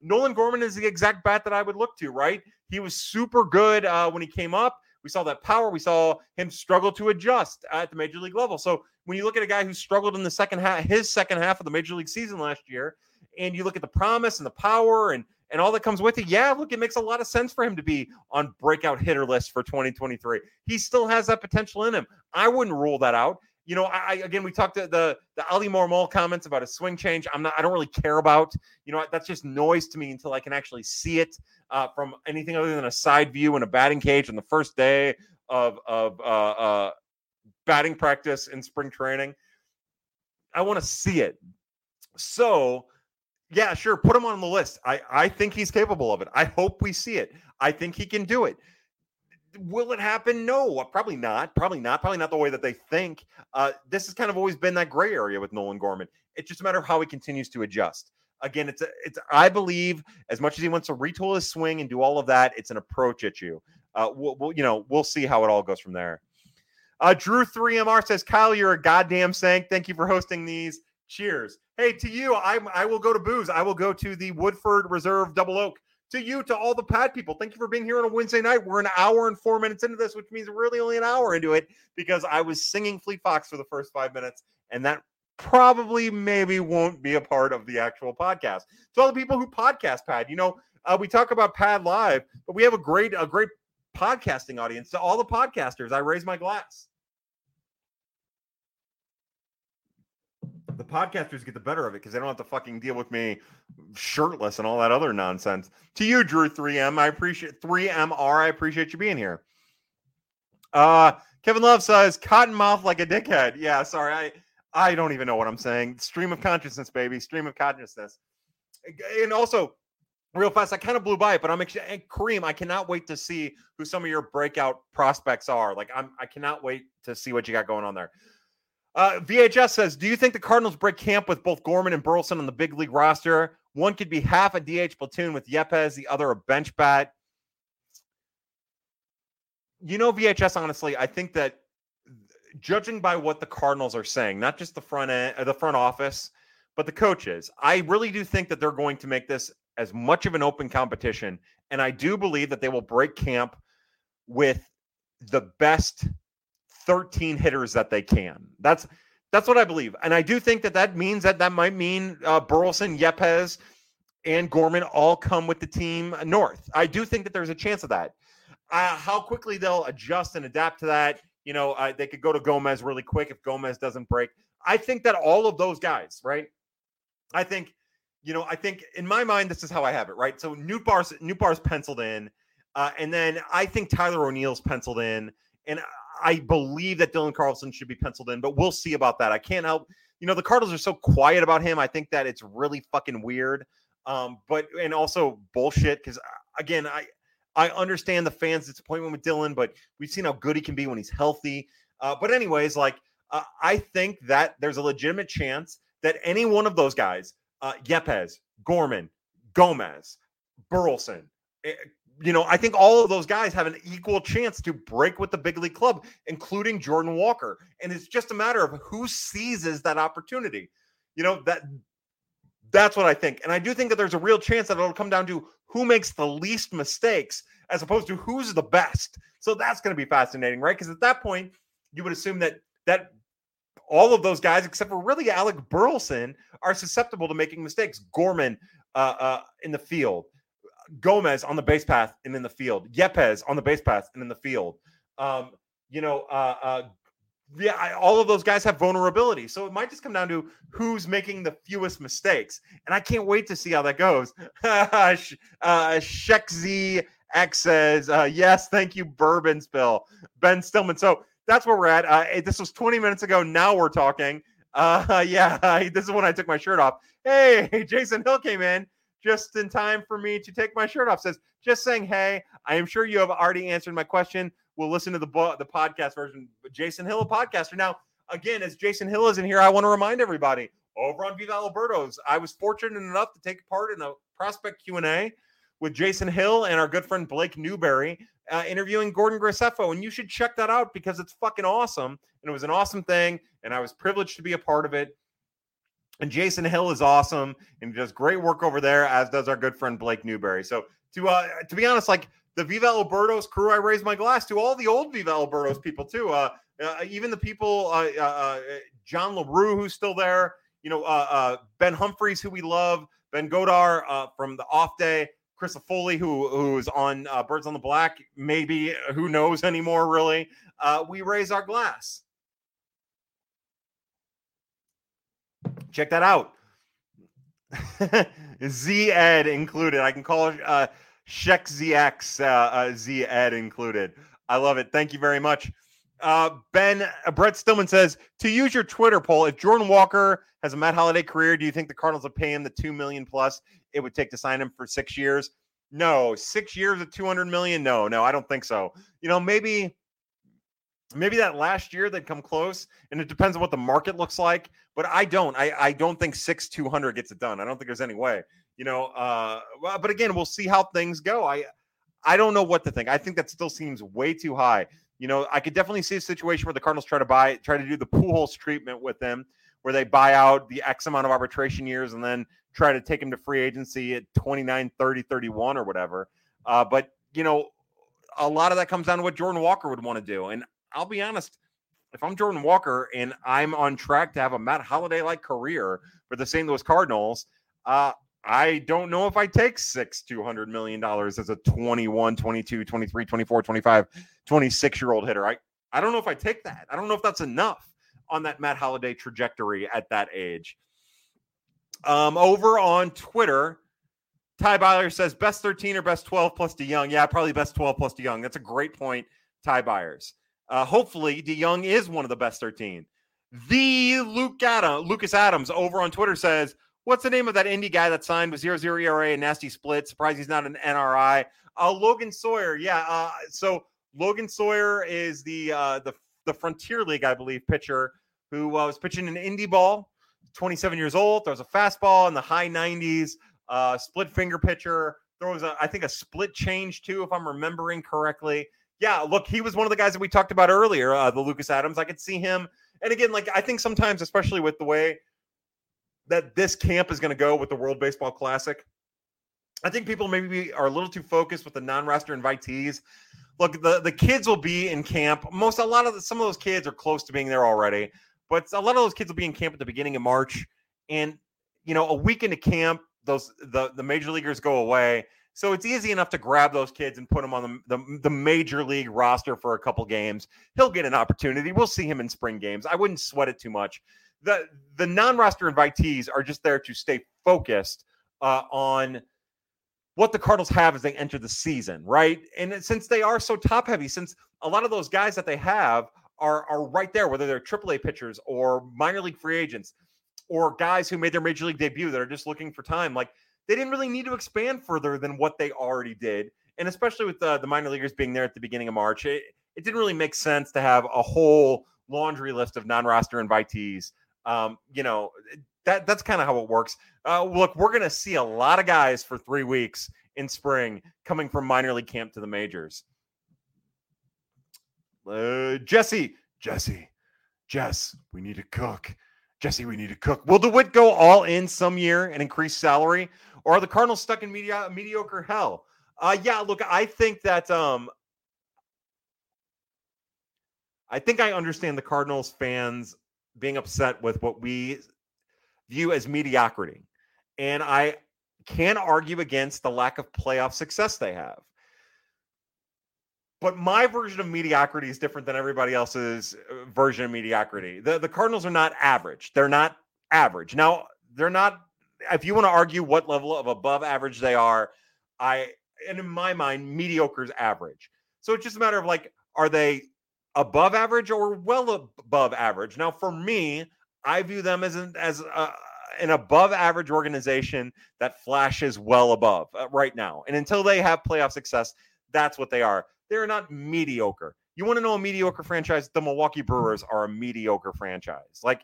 Nolan Gorman is the exact bat that I would look to. Right? He was super good uh, when he came up. We saw that power. We saw him struggle to adjust at the major league level. So when you look at a guy who struggled in the second half, his second half of the major league season last year, and you look at the promise and the power and and all that comes with it, yeah, look, it makes a lot of sense for him to be on breakout hitter list for 2023. He still has that potential in him. I wouldn't rule that out you know, I again we talked to the the Oli Marmol comments about a swing change. I'm not I don't really care about. You know, that's just noise to me until I can actually see it uh, from anything other than a side view in a batting cage on the first day of of uh, uh, batting practice in spring training. I want to see it. So, yeah, sure, put him on the list. I I think he's capable of it. I hope we see it. I think he can do it will it happen? No, uh, probably not. Probably not. Probably not the way that they think. Uh, this has kind of always been that gray area with Nolan Gorman. It's just a matter of how he continues to adjust. Again, it's a, it's. I believe as much as he wants to retool his swing and do all of that, it's an approach at you. uh, we'll, we'll, you know, we'll see how it all goes from there. Uh, Drew 3MR says, Kyle, you're a goddamn saint. Thank you for hosting these. Cheers. Hey, to you, I, I will go to booze. I will go to the Woodford Reserve Double Oak. To you, to all the pad people, thank you for being here on a Wednesday night. We're an hour and four minutes into this, which means we're really only an hour into it because I was singing Fleet Fox for the first five minutes, and that probably maybe won't be a part of the actual podcast. To all the people who podcast pad, you know, uh, we talk about pad live, but we have a great a great podcasting audience. To all the podcasters, I raise my glass. Podcasters get the better of it because they don't have to fucking deal with me shirtless and all that other nonsense. To you, Drew 3M, I appreciate 3MR. I appreciate you being here. Uh Kevin Love says cotton mouth like a dickhead. Yeah, sorry. I I don't even know what I'm saying. Stream of consciousness, baby. Stream of consciousness. And also, real fast, I kind of blew by it, but I'm actually Kareem. I cannot wait to see who some of your breakout prospects are. Like I'm I cannot wait to see what you got going on there. Uh, VHS says, "Do you think the Cardinals break camp with both Gorman and Burleson on the big league roster? One could be half a DH platoon with Yepez, the other a bench bat." You know, VHS. Honestly, I think that judging by what the Cardinals are saying, not just the front end, uh, the front office, but the coaches, I really do think that they're going to make this as much of an open competition, and I do believe that they will break camp with the best 13 hitters that they can. That's that's what I believe, and I do think that that means that that might mean uh, Burleson, Yepez, and Gorman all come with the team north. I do think that there's a chance of that. Uh, how quickly they'll adjust and adapt to that, you know, uh, they could go to Gomez really quick if Gomez doesn't break. I think that all of those guys, right? I think, you know, I think in my mind, this is how I have it, right? So Nootbaar's Nootbaar's penciled in, uh, and then I think Tyler O'Neill's penciled in, and I believe that Dylan Carlson should be penciled in, but we'll see about that. I can't help, you know, the Cardinals are so quiet about him. I think that it's really fucking weird. Um, but and also bullshit because uh, again, I I understand the fans' disappointment with Dylan, but we've seen how good he can be when he's healthy. Uh, but anyways, like uh, I think that there's a legitimate chance that any one of those guys, uh, Yepez, Gorman, Gomez, Burleson, eh, you know, I think all of those guys have an equal chance to break with the big league club, including Jordan Walker. And it's just a matter of who seizes that opportunity. You know, that that's what I think. And I do think that there's a real chance that it'll come down to who makes the least mistakes as opposed to who's the best. So that's going to be fascinating, right? Because at that point, you would assume that that all of those guys, except for really Alec Burleson, are susceptible to making mistakes. Gorman uh, uh, in the field, Gomez on the base path and in the field, Yepez on the base path and in the field. Um, you know, uh, uh, yeah, I, all of those guys have vulnerability. So it might just come down to who's making the fewest mistakes. And I can't wait to see how that goes. uh, Shekzi X says, uh, yes, thank you, Bourbon Spill. Ben Stillman. So that's where we're at. Uh, this was 20 minutes ago. Now we're talking. Uh, yeah, this is when I took my shirt off. Hey, Jason Hill came in just in time for me to take my shirt off. Says, just saying, hey, I am sure you have already answered my question. We'll listen to the bo- the podcast version. Jason Hill, a podcaster. Now, again, as Jason Hill is in here, I want to remind everybody over on Viva El Birdos, I was fortunate enough to take part in a prospect Q and A with Jason Hill and our good friend Blake Newberry uh, interviewing Gordon Graceffo, and you should check that out because it's fucking awesome, and it was an awesome thing, and I was privileged to be a part of it. And Jason Hill is awesome and does great work over there, as does our good friend Blake Newberry. So to uh, to be honest, like the Viva El Birdos crew, I raise my glass to all the old Viva El Birdos people too. Uh, uh, even the people, uh, uh, uh John LaRue, who's still there. You know, uh, Ben Humphreys, who we love. Ben Godar from the off day. Chris Foley, who who's on Birds on the Black. Maybe who knows anymore? Really, we raise our glass. Check that out. Z Ed included. I can call it uh, Shek ZX uh, uh, Z Ed included. I love it. Thank you very much. Uh, ben uh, Brett Stillman says to use your Twitter poll. If Jordan Walker has a Matt Holliday career, do you think the Cardinals will pay him the two million plus it would take to sign him for six years? No, six years of two hundred million. No, no, I don't think so. You know, maybe maybe that last year they'd come close and it depends on what the market looks like but i don't i, I don't think 6 200 gets it done i don't think there's any way you know uh but again we'll see how things go i I don't know what to think. I think that still seems way too high. You know, I could definitely see a situation where the Cardinals try to buy, try to do the Pujols treatment with them where they buy out the X amount of arbitration years and then try to take him to free agency at 29, 30, 31 or whatever. Uh, but, you know, a lot of that comes down to what Jordan Walker would want to do. And I'll be honest, if I'm Jordan Walker and I'm on track to have a Matt Holliday like career for the St. Louis Cardinals, uh, I don't know if I take six, $200 million as a 21, 22, 23, 24, 25, 26 year old hitter. I, I don't know if I take that. I don't know if that's enough on that Matt Holliday trajectory at that age. Um, over on Twitter, Ty Byler says best 13 or best 12 plus DeJong. Yeah, probably best 12 plus DeJong. That's a great point, Ty Byers. Uh, hopefully, DeJong is one of the best 13. The Luke Adam, Lucas Adams over on Twitter says, What's the name of that indie guy that signed with 0 0 ERA and nasty split? Surprised he's not an NRI. Uh, Logan Sawyer. Yeah. Uh, so Logan Sawyer is the uh, the the Frontier League, I believe, pitcher who uh, was pitching an indie ball. 27 years old. Throws a fastball in the high 90s. Uh, split finger pitcher. Throws a, I think a split change too, if I'm remembering correctly. Yeah, look, he was one of the guys that we talked about earlier, uh, the Lucas Adams. I could see him. And again, like I think sometimes, especially with the way that this camp is going to go with the World Baseball Classic. I think people maybe are a little too focused with the non-roster invitees. Look, the, the kids will be in camp. Most a lot of the, some of those kids are close to being there already, but a lot of those kids will be in camp at the beginning of March. And you know, a week into camp, those the the major leaguers go away. So it's easy enough to grab those kids and put them on the, the, the, major league roster for a couple games. He'll get an opportunity. We'll see him in spring games. I wouldn't sweat it too much the the non-roster invitees are just there to stay focused uh, on what the Cardinals have as they enter the season, right? And since they are so top heavy, since a lot of those guys that they have are are right there, whether they're AAA pitchers or minor league free agents or guys who made their major league debut that are just looking for time, like they didn't really need to expand further than what they already did. And especially with the, the minor leaguers being there at the beginning of March, it, it didn't really make sense to have a whole laundry list of non-roster invitees um, you know, that that's kind of how it works. Uh, look, we're going to see a lot of guys for three weeks in spring coming from minor league camp to the majors. Uh, Jesse, Jesse, Jess, we need to cook. Jesse, we need to cook. Will DeWitt go all in some year and increase salary, or are the Cardinals stuck in media, mediocre hell? Uh, yeah, look, I think that um, I think I understand the Cardinals fans being upset with what we view as mediocrity. And I can argue against the lack of playoff success they have. But my version of mediocrity is different than everybody else's uh, version of mediocrity. The, the Cardinals are not average. They're not average. Now, they're not, if you want to argue what level of above average they are, I, and in my mind, mediocre is average. So it's just a matter of like, are they above average or well above average. Now, for me, I view them as an, as a, an above average organization that flashes well above uh, right now. And until they have playoff success, that's what they are. They're not mediocre. You want to know a mediocre franchise? The Milwaukee Brewers are a mediocre franchise. Like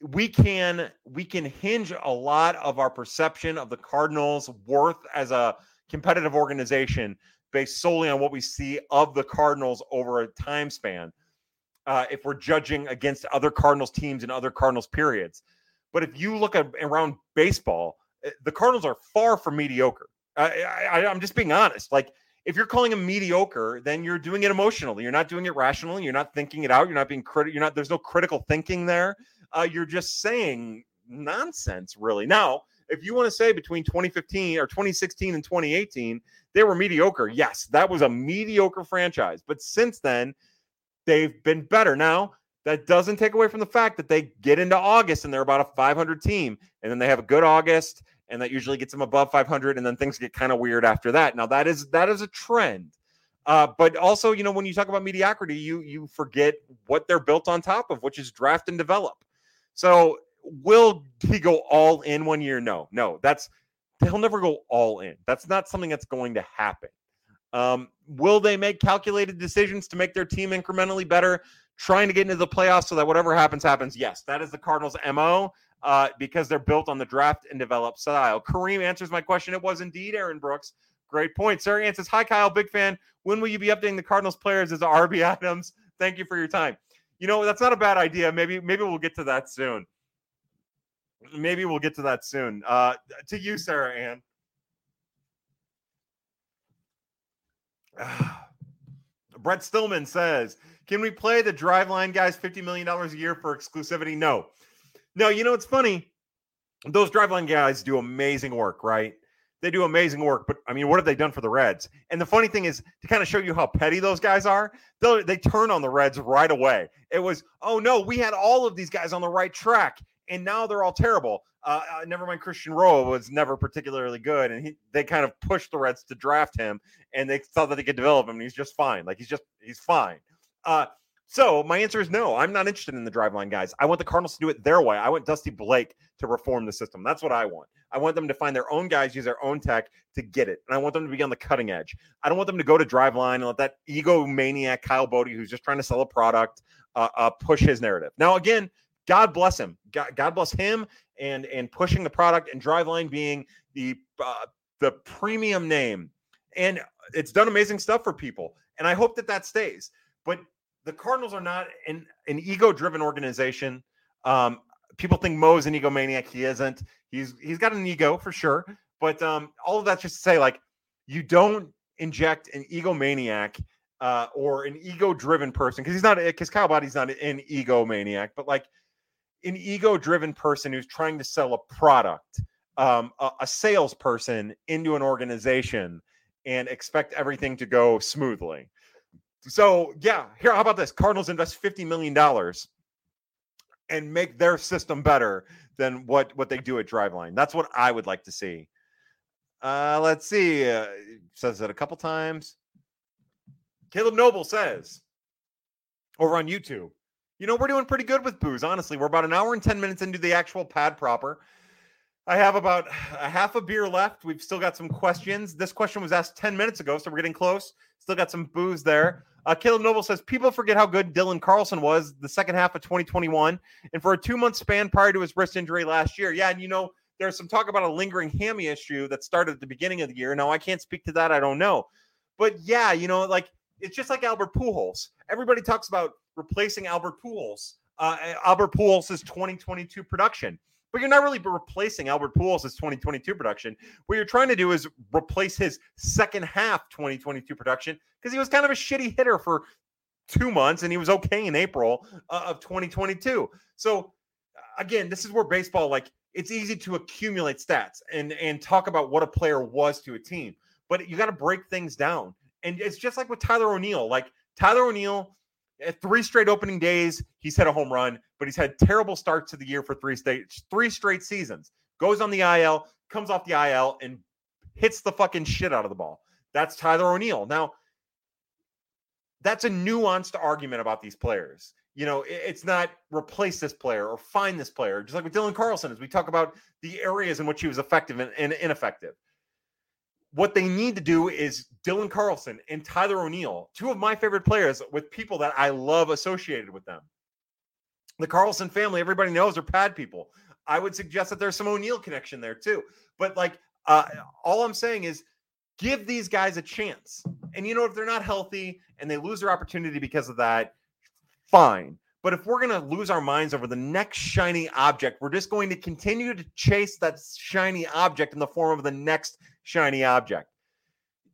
we can we can hinge a lot of our perception of the Cardinals' worth as a competitive organization based solely on what we see of the Cardinals over a time span. Uh, if we're judging against other Cardinals teams and other Cardinals periods, but if you look at around baseball, eh, the Cardinals are far from mediocre. I, I, I'm just being honest. Like if you're calling them mediocre, then you're doing it emotionally. You're not doing it rationally. You're not thinking it out. You're not being critical. You're not. There's no critical thinking there. Uh, you're just saying nonsense, really. Now, if you want to say between 2015 or 2016 and 2018, they were mediocre. Yes, that was a mediocre franchise. But since then, they've been better. Now, that doesn't take away from the fact that they get into August and they're about a 500 team, and then they have a good August, and that usually gets them above 500, and then things get kind of weird after that. Now, that is that is a trend. Uh, but also, you know, when you talk about mediocrity, you you forget what they're built on top of, which is draft and develop. So will he go all in one year? No, no. That's he'll never go all in. That's not something that's going to happen. Um, will they make calculated decisions to make their team incrementally better, trying to get into the playoffs so that whatever happens, happens? Yes, that is the Cardinals' MO uh, because they're built on the draft and develop style. Kareem answers my question. It was indeed Aaron Brooks. Great point. Sarah says, Hi, Kyle, big fan. When will you be updating the Cardinals players as RB items? Thank you for your time. You know, that's not a bad idea. Maybe, maybe we'll get to that soon. Maybe we'll get to that soon. Uh, to you, Sarah Ann. Brett Stillman says, Can we play the Driveline guys $50 million a year for exclusivity? No. No, you know, it's funny. Those Driveline guys do amazing work, right? They do amazing work, but I mean, what have they done for the Reds? And the funny thing is, to kind of show you how petty those guys are, they they turn on the Reds right away. It was, oh no, we had all of these guys on the right track, and now they're all terrible. Uh, uh, never mind, Christian Roa was never particularly good, and he, they kind of pushed the Reds to draft him, and they thought that they could develop him, and he's just fine. Like he's just he's fine. Uh, so my answer is no. I'm not interested in the driveline guys. I want the Cardinals to do it their way. I want Dusty Blake to reform the system. That's what I want. I want them to find their own guys, use their own tech to get it. And I want them to be on the cutting edge. I don't want them to go to driveline and let that ego maniac Kyle Boddy, who's just trying to sell a product, uh, uh, push his narrative. Now, again, God bless him. God, God bless him and and pushing the product and driveline being the uh, the premium name. And it's done amazing stuff for people. And I hope that that stays. But the Cardinals are not an, an ego driven organization. Um, people think Mo's an egomaniac. He isn't. He's he's got an ego for sure. But um, all of that's just to say, like, you don't inject an egomaniac uh, or an ego driven person because he's not because Kyle Boddy's not an egomaniac, but like an ego driven person who's trying to sell a product, um, a, a salesperson into an organization and expect everything to go smoothly. So yeah, here how about this? Cardinals invest fifty million dollars and make their system better than what what they do at Driveline. That's what I would like to see. Uh, let's see. Uh, says it a couple times. Caleb Noble says over on YouTube. You know, we're doing pretty good with booze, honestly. We're about an hour and 10 minutes into the actual pad proper. I have about a half a beer left. We've still got some questions. This question was asked 10 minutes ago, so we're getting close. Still got some booze there. Uh, Caleb Noble says people forget how good Dylan Carlson was the second half of 2021 and for a two month span prior to his wrist injury last year. Yeah, and you know, there's some talk about a lingering hammy issue that started at the beginning of the year. Now, I can't speak to that. I don't know. But yeah, you know, like it's just like Albert Pujols. Everybody talks about replacing Albert Pujols, uh, Albert Pujols' 2022 production but you're not really replacing Albert Pujols' 2022 production. What you're trying to do is replace his second half 2022 production because he was kind of a shitty hitter for two months and he was okay in April uh, of 2022. So again, this is where baseball like it's easy to accumulate stats and and talk about what a player was to a team, but you got to break things down. And it's just like with Tyler O'Neill. Like Tyler O'Neill at three straight opening days, he's hit a home run, but he's had terrible starts to the year for three straight three straight seasons. Goes on the IL, comes off the IL, and hits the fucking shit out of the ball. That's Tyler O'Neill. Now, that's a nuanced argument about these players. You know, it's not replace this player or find this player, just like with Dylan Carlson, as we talk about the areas in which he was effective and ineffective. What they need to do is Dylan Carlson and Tyler O'Neill, two of my favorite players with people that I love associated with them. The Carlson family, everybody knows are pad people. I would suggest that there's some O'Neill connection there too. But like, uh, all I'm saying is give these guys a chance. And you know, if they're not healthy and they lose their opportunity because of that, fine. But if we're going to lose our minds over the next shiny object, we're just going to continue to chase that shiny object in the form of the next shiny object.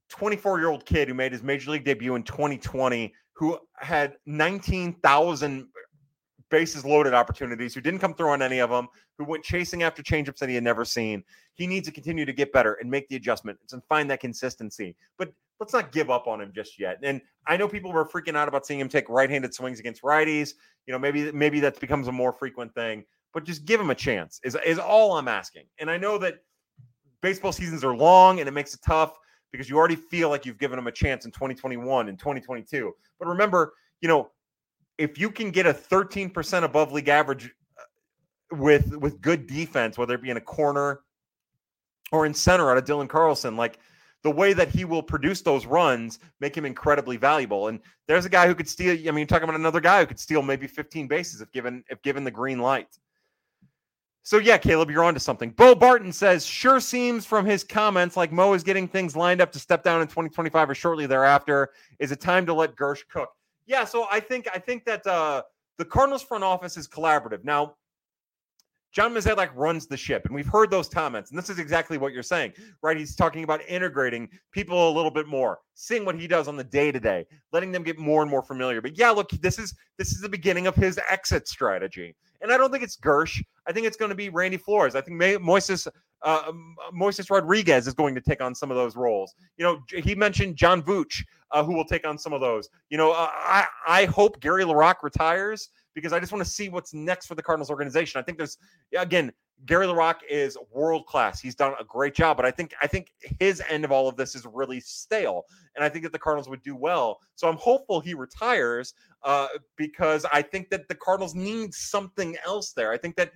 24 year old kid who made his major league debut in 2020, who had 19,000 bases loaded opportunities, who didn't come through on any of them, who went chasing after changeups that he had never seen. He needs to continue to get better and make the adjustments and find that consistency. But let's not give up on him just yet. And I know people were freaking out about seeing him take right-handed swings against righties. You know, maybe maybe that becomes a more frequent thing. But just give him a chance. Is is all I'm asking. And I know that baseball seasons are long and it makes it tough because you already feel like you've given them a chance in 2021 and 2022. But remember, you know, if you can get a 13% above league average uh, with with good defense, whether it be in a corner or in center out of Dylan Carlson, like the way that he will produce those runs make him incredibly valuable. And there's a guy who could steal. I mean, talking about another guy who could steal maybe 15 bases if given if given the green light. So yeah, Caleb, you're onto something. Bo Barton says, sure seems from his comments like Mo is getting things lined up to step down in 2025 or shortly thereafter. Is it time to let Girsch cook? Yeah, so I think I think that uh, the Cardinals front office is collaborative. Now, John Mozeliak runs the ship, and we've heard those comments, and this is exactly what you're saying, right? He's talking about integrating people a little bit more, seeing what he does on the day to day, letting them get more and more familiar. But yeah, look, this is this is the beginning of his exit strategy, and I don't think it's Girsch. I think it's going to be Randy Flores. I think May- Moises uh, Moises Rodriguez is going to take on some of those roles. You know, he mentioned John Vuch, uh, who will take on some of those. You know, uh, I I hope Gary LaRocque retires because I just want to see what's next for the Cardinals organization. I think there's again Gary LaRocque is world class. He's done a great job, but I think I think his end of all of this is really stale, and I think that the Cardinals would do well. So I'm hopeful he retires uh, because I think that the Cardinals need something else there. I think that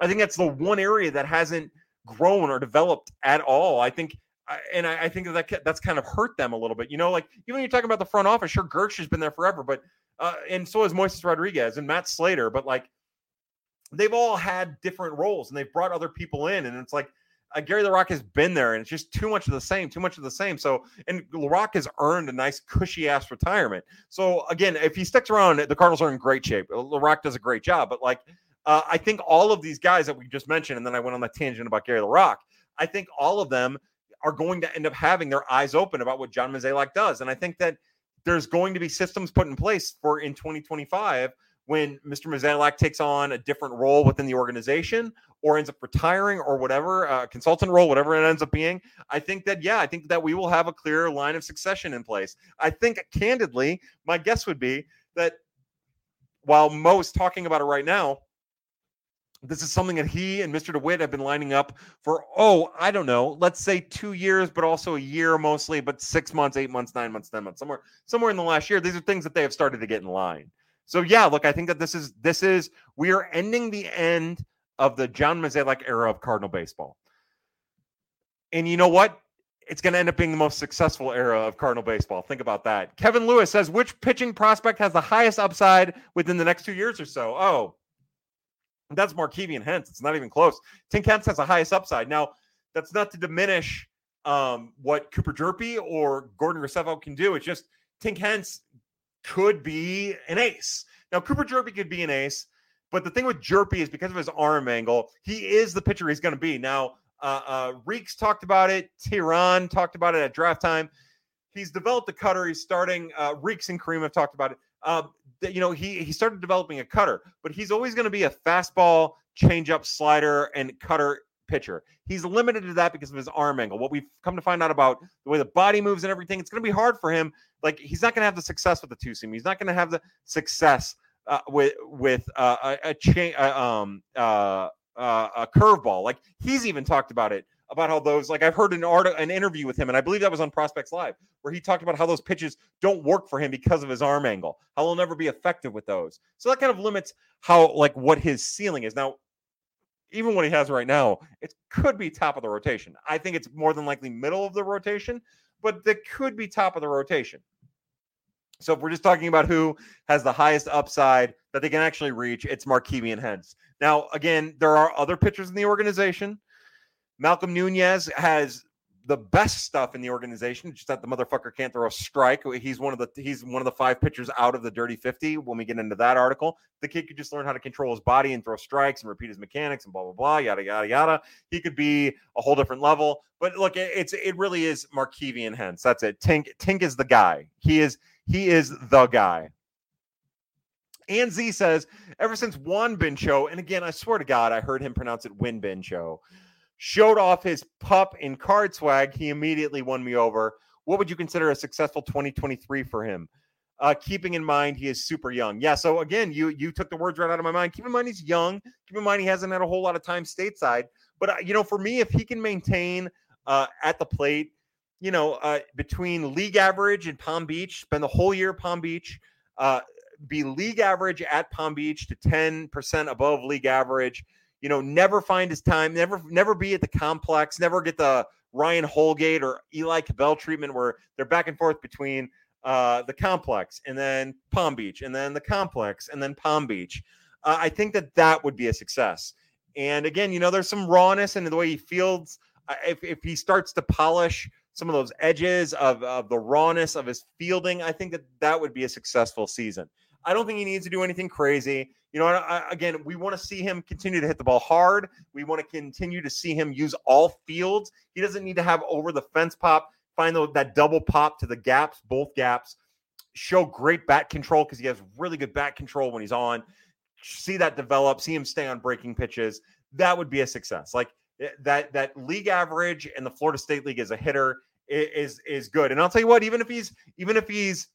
I think that's the one area that hasn't grown or developed at all. I think and I, think that that's kind of hurt them a little bit. You know, like even when you're talking about the front office, sure, Girsch has been there forever, but uh, and so has Moises Rodriguez and Matt Slater, but like they've all had different roles and they've brought other people in, and it's like uh, Gary LaRocque has been there, and it's just too much of the same, too much of the same. So, and LaRocque has earned a nice cushy ass retirement. So again, if he sticks around, the Cardinals are in great shape. LaRocque does a great job, but like uh, I think all of these guys that we just mentioned, and then I went on that tangent about Gary LaRocque. I think all of them are going to end up having their eyes open about what John Mozeliak does, and I think that there's going to be systems put in place for in 2025 when Mr. Mozeliak takes on a different role within the organization or ends up retiring or whatever, uh, consultant role, whatever it ends up being. I think that, yeah, I think that we will have a clear line of succession in place. I think, candidly, my guess would be that while Mo is talking about it right now, this is something that he and Mr. DeWitt have been lining up for, oh, I don't know, let's say two years, but also a year mostly, but six months, eight months, nine months, 10 months, somewhere, somewhere in the last year. These are things that they have started to get in line. So yeah, look, I think that this is this is we are ending the end of the John Mozeliak era of Cardinal baseball. And you know what? It's going to end up being the most successful era of Cardinal baseball. Think about that. Kevin Lewis says, which pitching prospect has the highest upside within the next two years or so? Oh, that's Markevian Hence. It's not even close. Tink Hence has the highest upside. Now, that's not to diminish um, what Cooper Hjerpe or Gordon Graceffo can do. It's just Tink Hence could be an ace. Now, Cooper Hjerpe could be an ace, but the thing with Hjerpe is because of his arm angle, he is the pitcher he's going to be. Now, uh, uh, Reeks talked about it. Tehran talked about it at draft time. He's developed a cutter. He's starting. Uh, Reeks and Kareem have talked about it. Uh, you know he he started developing a cutter, but he's always going to be a fastball, changeup, slider, and cutter pitcher. He's limited to that because of his arm angle. What we've come to find out about the way the body moves and everything, it's going to be hard for him. Like he's not going to have the success with the two seam. He's not going to have the success uh, with with uh, a, a chain uh, um uh, uh, a curveball. Like he's even talked about it about how those like I've heard an art an interview with him, and I believe that was on Prospects Live, where he talked about how those pitches don't work for him because of his arm angle. How he'll never be effective with those. So that kind of limits how like what his ceiling is. Now, even what he has right now, it could be top of the rotation. I think it's more than likely middle of the rotation, but that could be top of the rotation. So if we're just talking about who has the highest upside that they can actually reach, it's Markevian Hence. Now, again, there are other pitchers in the organization Malcolm Nunez has the best stuff in the organization. Just that the motherfucker can't throw a strike. He's one of the he's one of the five pitchers out of the dirty 50. When we get into that article, the kid could just learn how to control his body and throw strikes and repeat his mechanics and blah blah blah yada yada yada. He could be a whole different level. But look, it's it really is Markevian Hence. That's it. Tink Tink is the guy. He is he is the guy. And Z says, ever since Won-Bin Cho, and again, I swear to God, I heard him pronounce it Win Bin Show showed off his pup in card swag, he immediately won me over. What would you consider a successful 2023 for him? Uh, keeping in mind he is super young. Yeah. So again, you you took the words right out of my mind. Keep in mind he's young. Keep in mind he hasn't had a whole lot of time stateside. But uh, you know, for me, if he can maintain uh, at the plate, you know, uh, between league average and Palm Beach, spend the whole year Palm Beach, uh, be league average at Palm Beach to 10% above league average, you know, never find his time, never never be at the complex, never get the Ryan Holgate or Eli Cabell treatment where they're back and forth between uh, the complex and then Palm Beach and then the complex and then Palm Beach. Uh, I think that that would be a success. And again, you know, there's some rawness in the way he fields. If, if he starts to polish some of those edges of, of the rawness of his fielding, I think that that would be a successful season. I don't think he needs to do anything crazy. You know, I, again, we want to see him continue to hit the ball hard. We want to continue to see him use all fields. He doesn't need to have over the fence pop, find the, that double pop to the gaps, both gaps, show great bat control because he has really good bat control when he's on. See that develop, see him stay on breaking pitches. That would be a success. Like eh, that, that league average in the Florida State League as a hitter is is good. And I'll tell you what, even if he's even if he's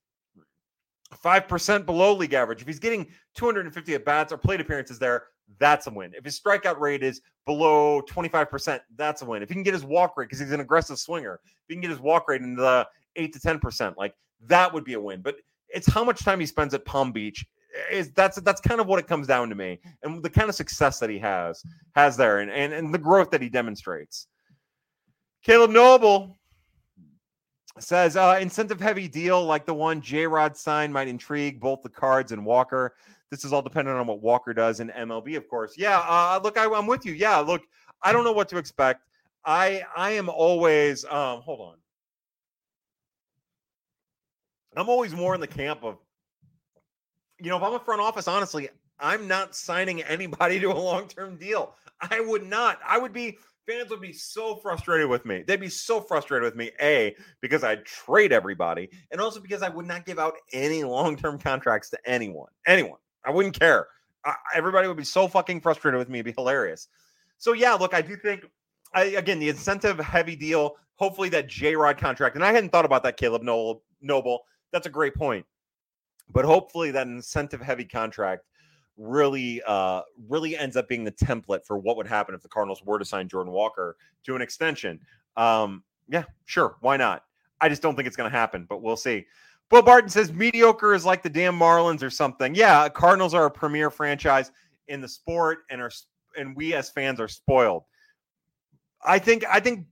five percent below league average, if he's getting 250 at bats or plate appearances there, that's a win. If his strikeout rate is below 25%, that's a win. If he can get his walk rate because he's an aggressive swinger, if he can get his walk rate in the eight to 10%, like that would be a win. But it's how much time he spends at Palm Beach. Eh, is that's that's kind of what it comes down to me, and the kind of success that he has has there, and and, and the growth that he demonstrates. Caleb Noble, says uh, incentive heavy deal like the one J Rod signed might intrigue both the cards and Walker. This is all dependent on what Walker does in MLB, of course. Yeah, uh, look, I, am with you. Yeah, look, I don't know what to expect. I I am always um, hold on. I'm always more in the camp of, you know, if I'm a front office, honestly, I'm not signing anybody to a long term deal. I would not. I would be fans would be so frustrated with me. They'd be so frustrated with me, A, because I'd trade everybody, and also because I would not give out any long term contracts to anyone. Anyone. I wouldn't care. I, everybody would be so fucking frustrated with me. It'd be hilarious. So, yeah, look, I do think, I, again, the incentive heavy deal, hopefully that J Rod contract, and I hadn't thought about that, Caleb Noble. Noble. That's a great point. But hopefully that incentive heavy contract really uh really ends up being the template for what would happen if the Cardinals were to sign Jordan Walker to an extension. Um yeah, sure, why not? I just don't think it's going to happen, but we'll see. Bill Barton says mediocre is like the damn Marlins or something. Yeah, Cardinals are a premier franchise in the sport and are and we as fans are spoiled. I think I think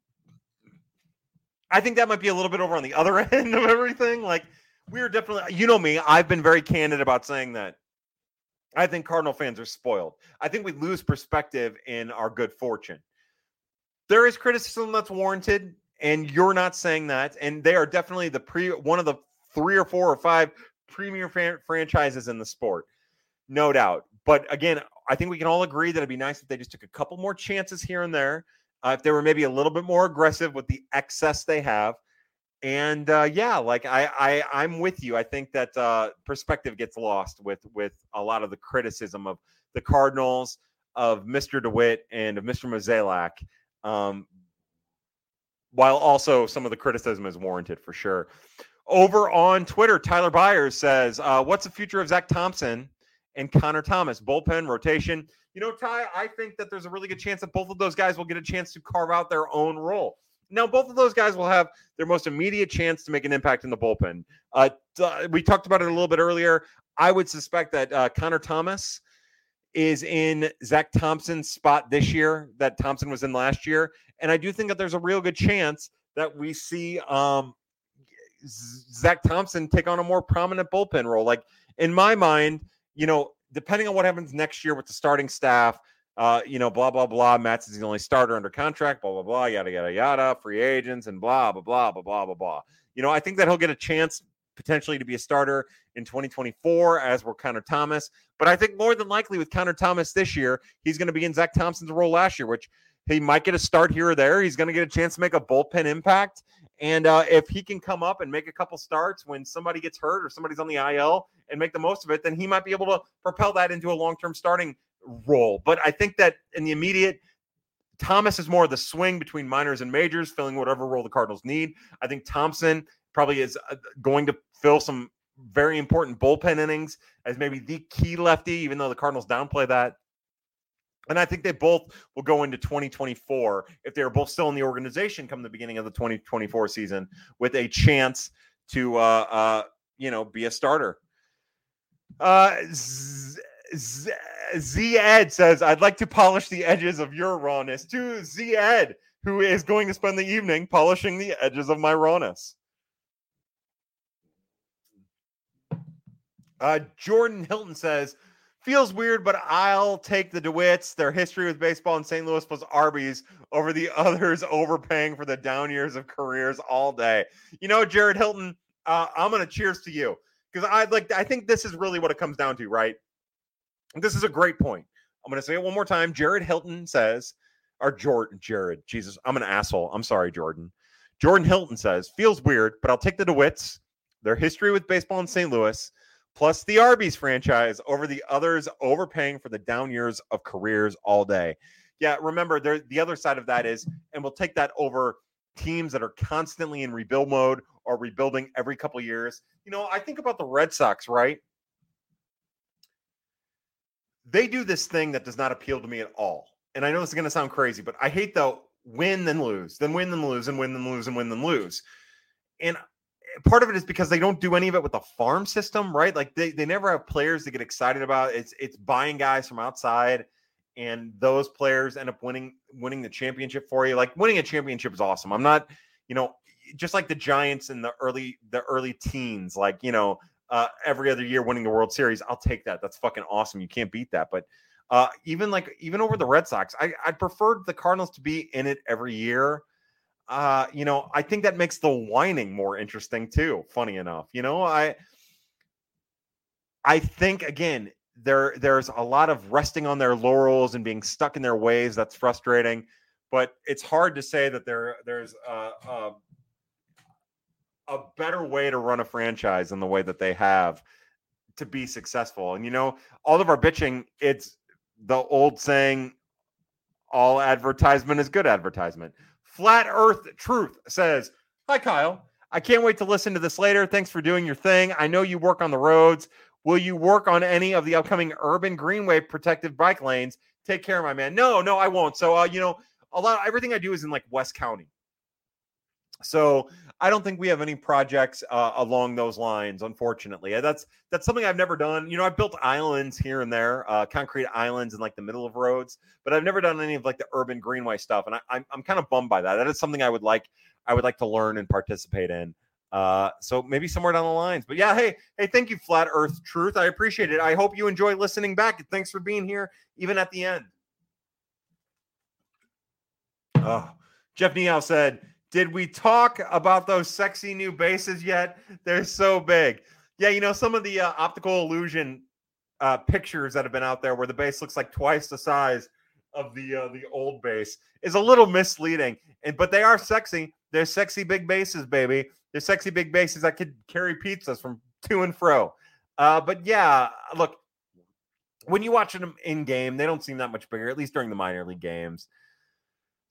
I think that might be a little bit over on the other end of everything. Like we are definitely you know me, I've been very candid about saying that I think Cardinal fans are spoiled. I think we lose perspective in our good fortune. There is criticism that's warranted, and you're not saying that. And they are definitely the pre one of the three or four or five premier fran- franchises in the sport, no doubt. But again, I think we can all agree that it'd be nice if they just took a couple more chances here and there. Uh, if they were maybe a little bit more aggressive with the excess they have, and uh, yeah, like I, I I'm with you. I think that uh, perspective gets lost with with a lot of the criticism of the Cardinals, of Mr. DeWitt, and of Mr. Mozeliak. Um, while also some of the criticism is warranted for sure. Over on Twitter, Tyler Byers says, uh, "What's the future of Zack Thompson and Connor Thomas bullpen rotation?" You know, Ty, I think that there's a really good chance that both of those guys will get a chance to carve out their own role. Now, both of those guys will have their most immediate chance to make an impact in the bullpen. Uh, we talked about it a little bit earlier. I would suspect that uh, Connor Thomas is in Zack Thompson's spot this year that Thompson was in last year. And I do think that there's a real good chance that we see um, Zack Thompson take on a more prominent bullpen role. Like in my mind, you know, depending on what happens next year with the starting staff, uh, you know, blah, blah, blah. Matz is the only starter under contract, blah, blah, blah, yada, yada, yada, free agents and blah, blah, blah, blah, blah, blah, blah. You know, I think that he'll get a chance potentially to be a starter in 2024 as we're Connor Thomas. But I think more than likely with Connor Thomas this year, he's going to be in Zack Thompson's role last year, which he might get a start here or there. He's going to get a chance to make a bullpen impact. And uh, if he can come up and make a couple starts when somebody gets hurt or somebody's on the IL and make the most of it, then he might be able to propel that into a long term starting role. But I think that in the immediate, Thomas is more of the swing between minors and majors, filling whatever role the Cardinals need. I think Thompson probably is uh, going to fill some very important bullpen innings as maybe the key lefty, even though the Cardinals downplay that. And I think they both will go into 2024 if they're both still in the organization come the beginning of the 2024 season with a chance to, uh, uh, you know, be a starter. Uh, Z, Z, Z Ed says, I'd like to polish the edges of your rawness. To Z Ed, who is going to spend the evening polishing the edges of my rawness. Uh, Jordan Hilton says, Feels weird, but I'll take the DeWitts, their history with baseball in St. Louis plus Arby's over the others overpaying for the down years of careers all day. You know, Jared Hilton, uh, I'm going to cheers to you because I like. I think this is really what it comes down to, right? This is a great point. I'm going to say it one more time. Jared Hilton says, or Jordan, Jared, Jesus, I'm an asshole. I'm sorry, Jordan. Jordan Hilton says, feels weird, but I'll take the DeWitts, their history with baseball in St. Louis, plus the Arby's franchise over the others overpaying for the down years of careers all day. Yeah, remember, there the other side of that is, and we'll take that over teams that are constantly in rebuild mode or rebuilding every couple years. You know, I think about the Red Sox, right? They do this thing that does not appeal to me at all. And I know this is going to sound crazy, but I hate the win then lose, then win then lose, and win then lose, and win then lose. And eh, part of it is because they don't do any of it with the farm system, right? Like they, they never have players to get excited about. It's it's buying guys from outside, and those players end up winning winning the championship for you. Like winning a championship is awesome. I'm not, you know, just like the Giants in the early the early teens, like you know, uh, every other year winning the World Series. I'll take that. That's fucking awesome. You can't beat that. But uh, even like even over the Red Sox, I I preferred the Cardinals to be in it every year uh, you know, I think that makes the whining more interesting too. Funny enough, you know, I I think again there there's a lot of resting on their laurels and being stuck in their ways. That's frustrating, but it's hard to say that there there's a, a, a better way to run a franchise in the way that they have to be successful. And you know, all of our bitching, it's the old saying, all advertisement is good advertisement. Flat Earth Truth says, Hi, Kyle. I can't wait to listen to this later. Thanks for doing your thing. I know you work on the roads. Will you work on any of the upcoming urban greenway protected bike lanes? Take care, my man. No, no, I won't. So, uh, you know, a lot, everything I do is in like West County. So I don't think we have any projects uh, along those lines, unfortunately. That's that's something I've never done. You know, I've built islands here and there, uh, concrete islands in like the middle of roads, but I've never done any of like the urban greenway stuff, and I, I'm I'm kind of bummed by that. That is something I would like I would like to learn and participate in. Uh, so maybe somewhere down the lines. But yeah, hey, hey, thank you, Flat Earth Truth. I appreciate it. I hope you enjoy listening back. Thanks for being here, even at the end. Oh, Jeff Neal said did we talk about those sexy new bases yet? They're so big. Yeah, you know, some of the uh, optical illusion uh, pictures that have been out there where the base looks like twice the size of the uh, the old base is a little misleading. And but they are sexy. They're sexy big bases, baby. They're sexy big bases that could carry pizzas from to and fro. Uh, but yeah, look, when you watch them in game, they don't seem that much bigger, at least during the minor league games.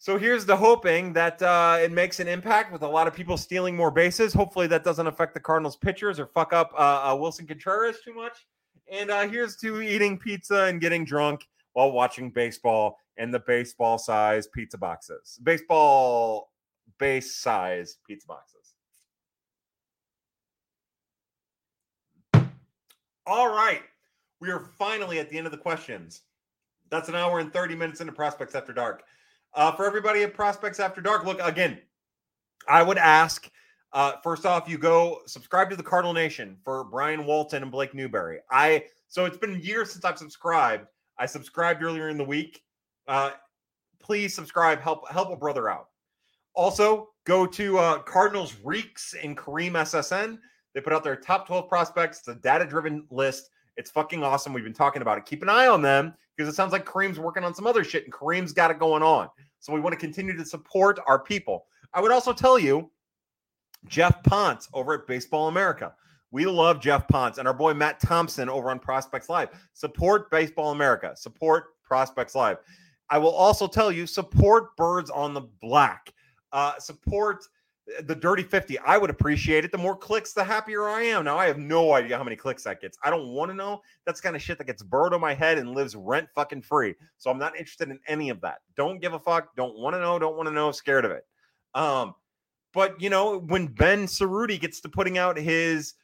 So here's the hoping that uh, it makes an impact with a lot of people stealing more bases. Hopefully that doesn't affect the Cardinals pitchers or fuck up uh, uh, Willson Contreras too much. And uh, here's to eating pizza and getting drunk while watching baseball and the baseball size pizza boxes, baseball base size pizza boxes. All right, we are finally at the end of the questions. That's an hour and 30 minutes into Prospects After Dark. Uh, for everybody at Prospects After Dark, look again. I would ask uh, first off, you go subscribe to the Cardinal Nation for Brian Walton and Blake Newberry. I so it's been years since I've subscribed. I subscribed earlier in the week. Uh, please subscribe. Help help a brother out. Also, go to uh, Cardinals Reeks and Kareem SSN. They put out their top 12 prospects. It's a data driven list. It's fucking awesome. We've been talking about it. Keep an eye on them because it sounds like Kareem's working on some other shit and Kareem's got it going on. So we want to continue to support our people. I would also tell you, Geoff Pontes over at Baseball America. We love Geoff Pontes and our boy Matt Thompson over on Prospects Live. Support Baseball America. Support Prospects Live. I will also tell you, support Birds on the Black. Uh, support the dirty 50 i would appreciate it. The more clicks the happier i am. Now i have no idea how many clicks that gets. I don't want to know. That's kind of shit that gets burned on my head and lives rent fucking free. So i'm not interested in any of that. Don't give a fuck. Don't want to know. Don't want to know. Scared of it. Um but you know when ben cerruti gets to putting out his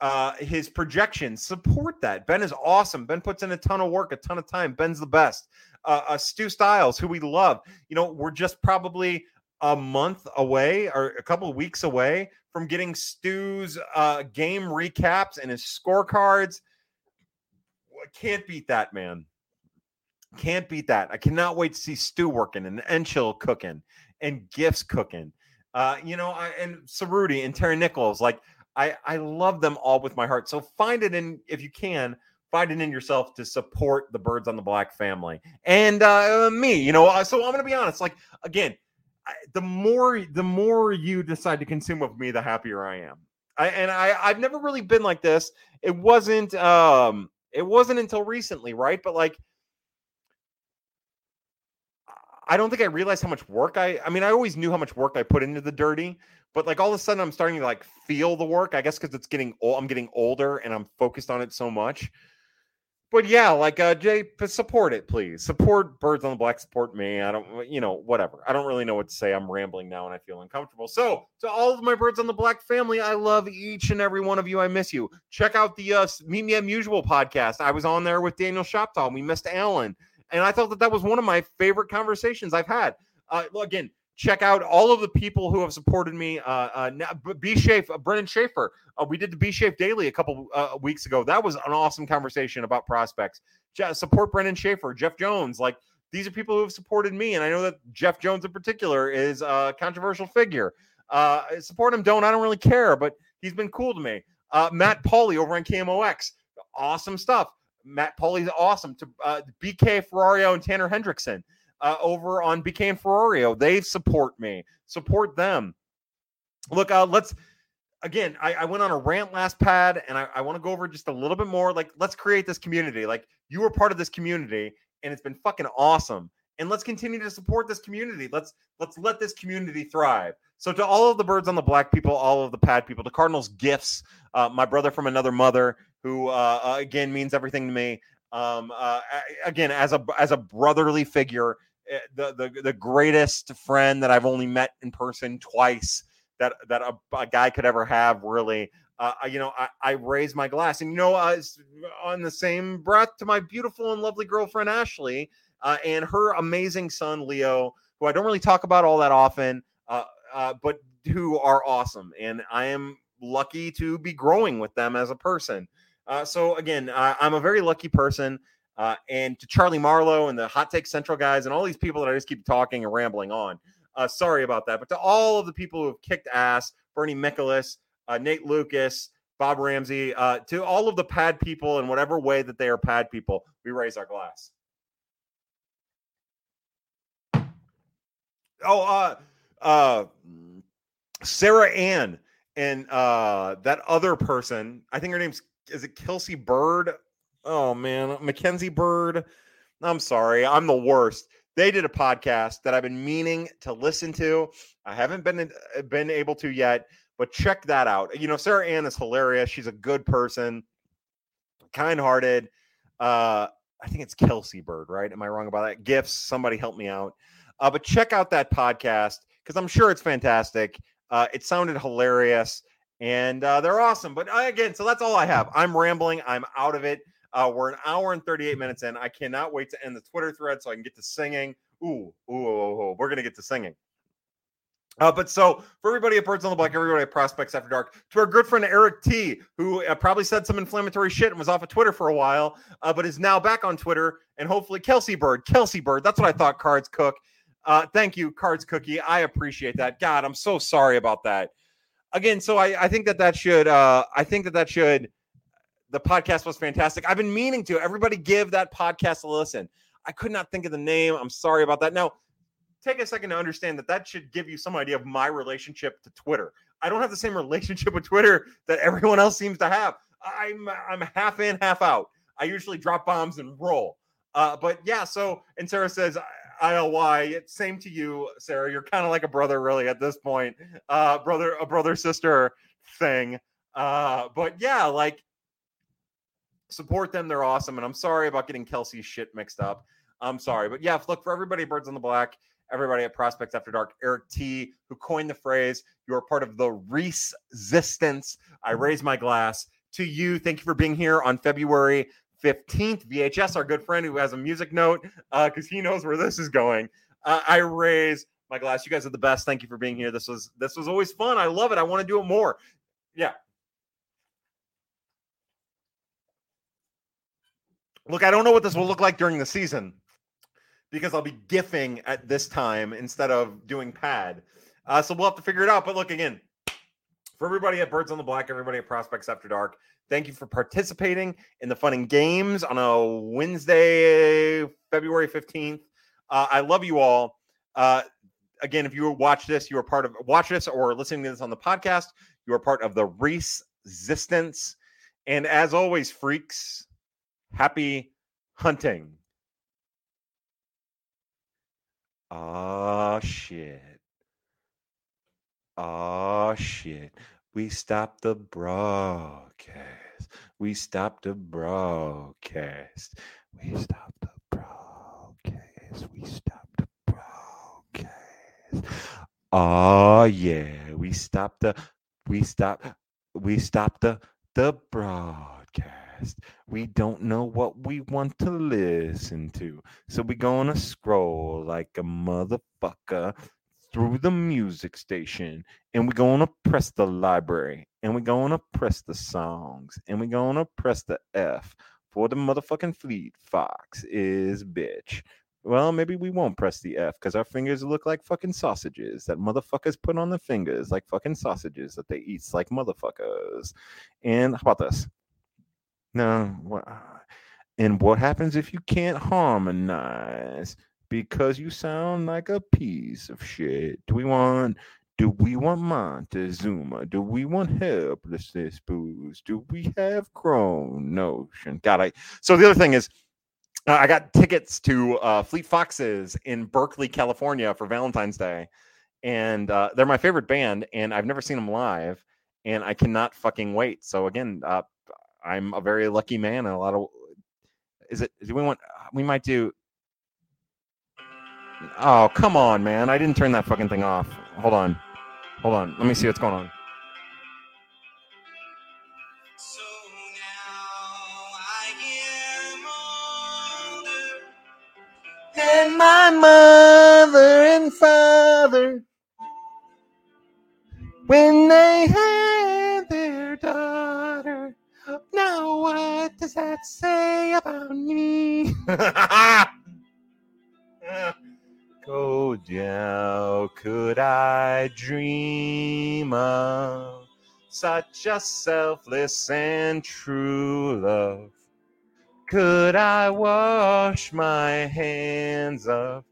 uh his projections support that. Ben is awesome. Ben puts in a ton of work a ton of time. Ben's the best. Uh, uh stu styles who we love. You know we're just probably a month away or a couple weeks away from getting Stu's uh, game recaps and his scorecards. can't beat that, man. Can't beat that. I cannot wait to see Stu working and Enchil cooking and Gifts cooking. Uh, you know, I, and Cerruti and Terry Nichols. Like, I I love them all with my heart. So find it in if you can. Find it in yourself to support the Birds on the Black family and uh, me. You know, uh, so I'm gonna be honest. Like again, the more the more you decide to consume of me, the happier I am. I, and I I've never really been like this. It wasn't um it wasn't until recently, right? But like I don't think I realized how much work I I mean, I always knew how much work I put into the dirty, but like all of a sudden I'm starting to like feel the work. I guess because it's getting old, I'm getting older and I'm focused on it so much. But yeah, like uh Jay, support it, please. Support Birds on the Black, support me. I don't you know, whatever. I don't really know what to say. I'm rambling now and I feel uncomfortable. So to all of my Birds on the Black family, I love each and every one of you. I miss you. Check out the uh Meet Me at Usual podcast. I was on there with Daniel Shoptaw. We missed Alan. And I thought that that was one of my favorite conversations I've had. Uh, again, check out all of the people who have supported me. Uh, uh, B Shafe, uh, Brennan Schaefer. Uh, we did the B Shafe Daily a couple uh, weeks ago. That was an awesome conversation about prospects. Je- support Brennan Schaefer, Jeff Jones. Like these are people who have supported me, and I know that Jeff Jones in particular is a controversial figure. Uh, support him, don't I don't really care, but he's been cool to me. Uh, Matt Pauley over on KMOX, awesome stuff. Matt Pauley's awesome. To uh, BK Ferrario and Tanner Hendrickson uh, over on and Ferrario, they support me. Support them. Look, uh, let's again. I, I went on a rant last pad, and I, I want to go over just a little bit more. Like, let's create this community. Like, you were part of this community, and it's been fucking awesome. And let's continue to support this community. Let's let's let this community thrive. So to all of the birds on the black people, all of the pad people, the Cardinals gifts, uh, my brother from another mother, who uh, uh, again means everything to me. Um, uh, again, as a as a brotherly figure, the, the the greatest friend that I've only met in person twice that that a, a guy could ever have. Really, uh, you know, I, I raise my glass, and you know, uh, on the same breath to my beautiful and lovely girlfriend Ashley uh, and her amazing son Leo, who I don't really talk about all that often, uh, uh, but who are awesome, and I am lucky to be growing with them as a person. Uh, so again, I'm a very lucky person. Uh, and to Charlie Marlowe and the Hot Take Central guys and all these people that I just keep talking and rambling on. Uh, sorry about that. But to all of the people who have kicked ass, Bernie Michaelis, uh, Nate Lucas, Bob Ramsey, uh, to all of the pad people in whatever way that they are pad people, we raise our glass. Oh, uh, uh, Sarah Ann and that other person, I think her name's is it Kelsey Bird? Oh man, Mackenzie Bird. I'm sorry, I'm the worst. They did a podcast that I've been meaning to listen to. I haven't been uh, been able to yet, but check that out. You know, Sarah Ann is hilarious. She's a good person, kind-hearted. Uh, I think it's Kelsey Bird, right? Am I wrong about that? Gifts. Somebody help me out. Uh, but check out that podcast because I'm sure it's fantastic. Uh, it sounded hilarious and uh, they're awesome. But uh, again, so that's all I have. I'm rambling. I'm out of it. Uh, we're an hour and 38 minutes in. I cannot wait to end the Twitter thread so I can get to singing. Ooh, ooh, ooh, ooh. we're gonna get to singing. Uh, but so for everybody at Birds on the Black, everybody at Prospects After Dark, to our good friend Eric T, who uh, probably said some inflammatory shit and was off of Twitter for a while, uh, but is now back on Twitter, and hopefully Kelsey Bird, Kelsey Bird, that's what I thought. Cards Cook, uh, thank you, Cards Cookie. I appreciate that. God, I'm so sorry about that again, so I, I think that that should, uh, I think that that should, the podcast was fantastic. I've been meaning to. Everybody give that podcast a listen. I could not think of the name. I'm sorry about that. Now, take a second to understand that that should give you some idea of my relationship to Twitter. I don't have the same relationship with Twitter that everyone else seems to have. I'm I'm half in, half out. I usually drop bombs and roll. Uh, but yeah, so and Sarah says ILY. Same to you, Sarah. You're kind of like a brother, really, at this point. Uh, brother, a brother sister thing. Uh, but yeah, like support them. They're awesome. And I'm sorry about getting Kelsey's shit mixed up. I'm sorry. But yeah, look for everybody, Birds on the Black, everybody at Prospects After Dark, Eric T, who coined the phrase, you are part of the resistance. I raise my glass to you. Thank you for being here on February 15th. VHS, our good friend who has a music note, because uh, he knows where this is going. Uh, I raise my glass. You guys are the best. Thank you for being here. This was this was always fun. I love it. I want to do it more. Yeah. Look, I don't know what this will look like during the season because I'll be gifting at this time instead of doing pad. Uh, so we'll have to figure it out. But look again, for everybody at Birds on the Black, everybody at Prospects After Dark, thank you for participating in the fun and games on a Wednesday, February 15th. Uh, I love you all. Uh, again, if you watch this, you are part of watch this or listening to this on the podcast, you are part of the resistance. And as always, freaks, happy hunting. Oh shit. Oh shit. We stopped the broadcast. We stopped the broadcast. We stopped the broadcast. We stopped the broadcast. Oh yeah. We stopped the we stopped we stopped the the broadcast. We don't know what we want to listen to. So we gonna scroll like a motherfucker through the music station and going to press the library and going to press the songs and going to press the F for the motherfucking Fleet Fox is bitch. Well, maybe we won't press the F because our fingers look like fucking sausages that motherfuckers put on their fingers like fucking sausages that they eat like motherfuckers. And how about this? No. And what happens if you can't harmonize? because you sound like a piece of shit. Do we want do we want Montezuma? Do we want Helplessness Blues? Do we have Chrome Notion? God, I so the other thing is uh, I got tickets to uh, Fleet Foxes in Berkeley, California for Valentine's Day. And uh, they're my favorite band, and I've never seen them live, and I cannot fucking wait. So again, uh, I'm a very lucky man, and a lot of is it? Do we want? We might do Oh, come on, man. I didn't turn that fucking thing off. Hold on. Hold on. Let me see what's going on. So now I get longer. and my mother and father, when they had their daughter, what does that say about me? Oh, how could I dream of such a selfless and true love? Could I wash my hands of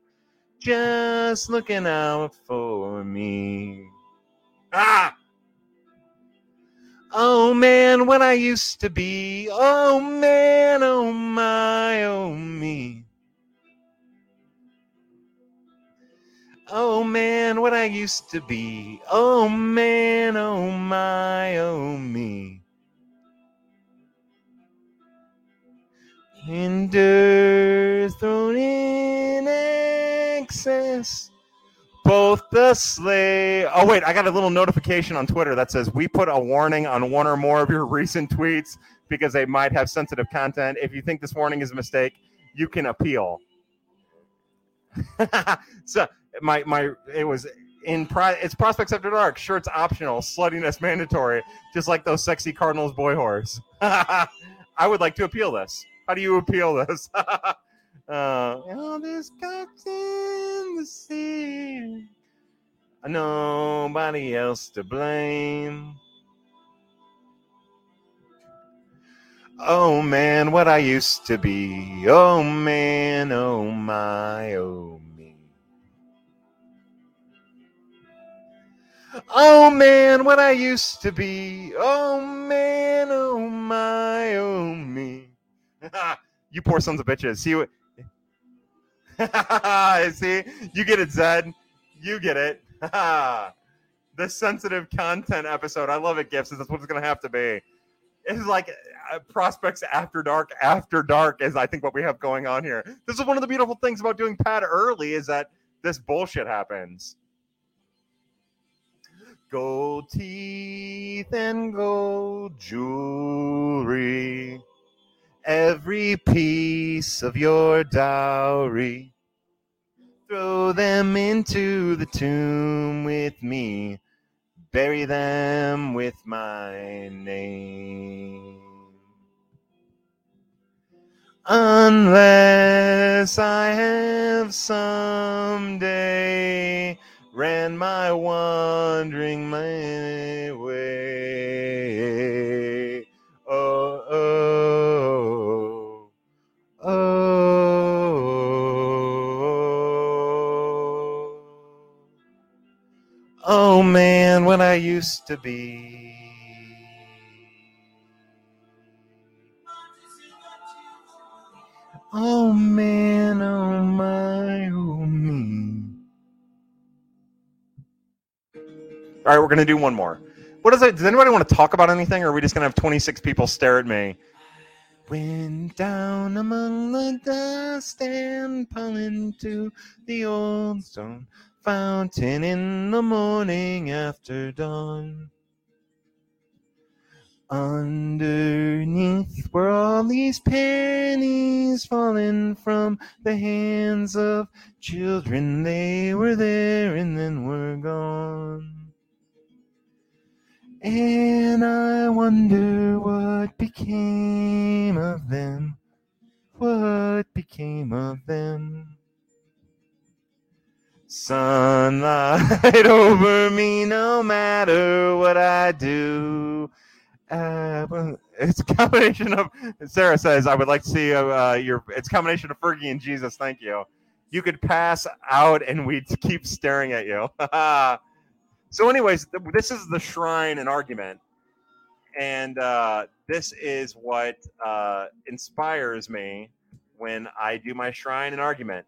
just looking out for me? Ah! Oh man, what I used to be. Oh man, oh my, oh me. Oh man, what I used to be. Oh man, oh my, oh me. Endures thrown in excess. Both the slave. Oh wait, I got a little notification on Twitter that says we put a warning on one or more of your recent tweets because they might have sensitive content. If you think this warning is a mistake, you can appeal. so my my it was in pri- it's prospects after dark. Shirts optional. Sluttiness mandatory. Just like those sexy Cardinals boy horse. I would like to appeal this. How do you appeal this? Uh, all this got in the sea. Nobody else to blame. Oh man, what I used to be. Oh man, oh my, oh me. Oh man, what I used to be. Oh man, oh my, oh me. you poor sons of bitches. See what? See, you get it, Zed. You get it. the sensitive content episode. I love it, Gifts. That's what it's gonna have to be. It's like uh, prospects after dark after dark is I think what we have going on here. This is one of the beautiful things about doing pad early is that this bullshit happens. Gold teeth and gold jewelry, every piece of your dowry. Throw them into the tomb with me bury them with my name. Unless I have someday ran my wandering my way. Oh, oh, man, when I used to be. Oh man, oh my, oh me. All right, we're gonna do one more. What is it? Does anybody want to talk about anything, or are we just gonna have 26 people stare at me? Went down among the dust and pulling to the old stone fountain in the morning after dawn. Underneath were all these pennies falling from the hands of children. They were there and then were gone. And I wonder what became of them. What became of them? Sunlight over me no matter what I do. Uh, it's a combination of Sarah says I would like to see uh, your. It's a combination of Fergie and Jesus. Thank you. You could pass out and we'd keep staring at you. so, anyways, th- this is the shrine and argument, and uh, this is what uh, inspires me when I do my shrine and argument.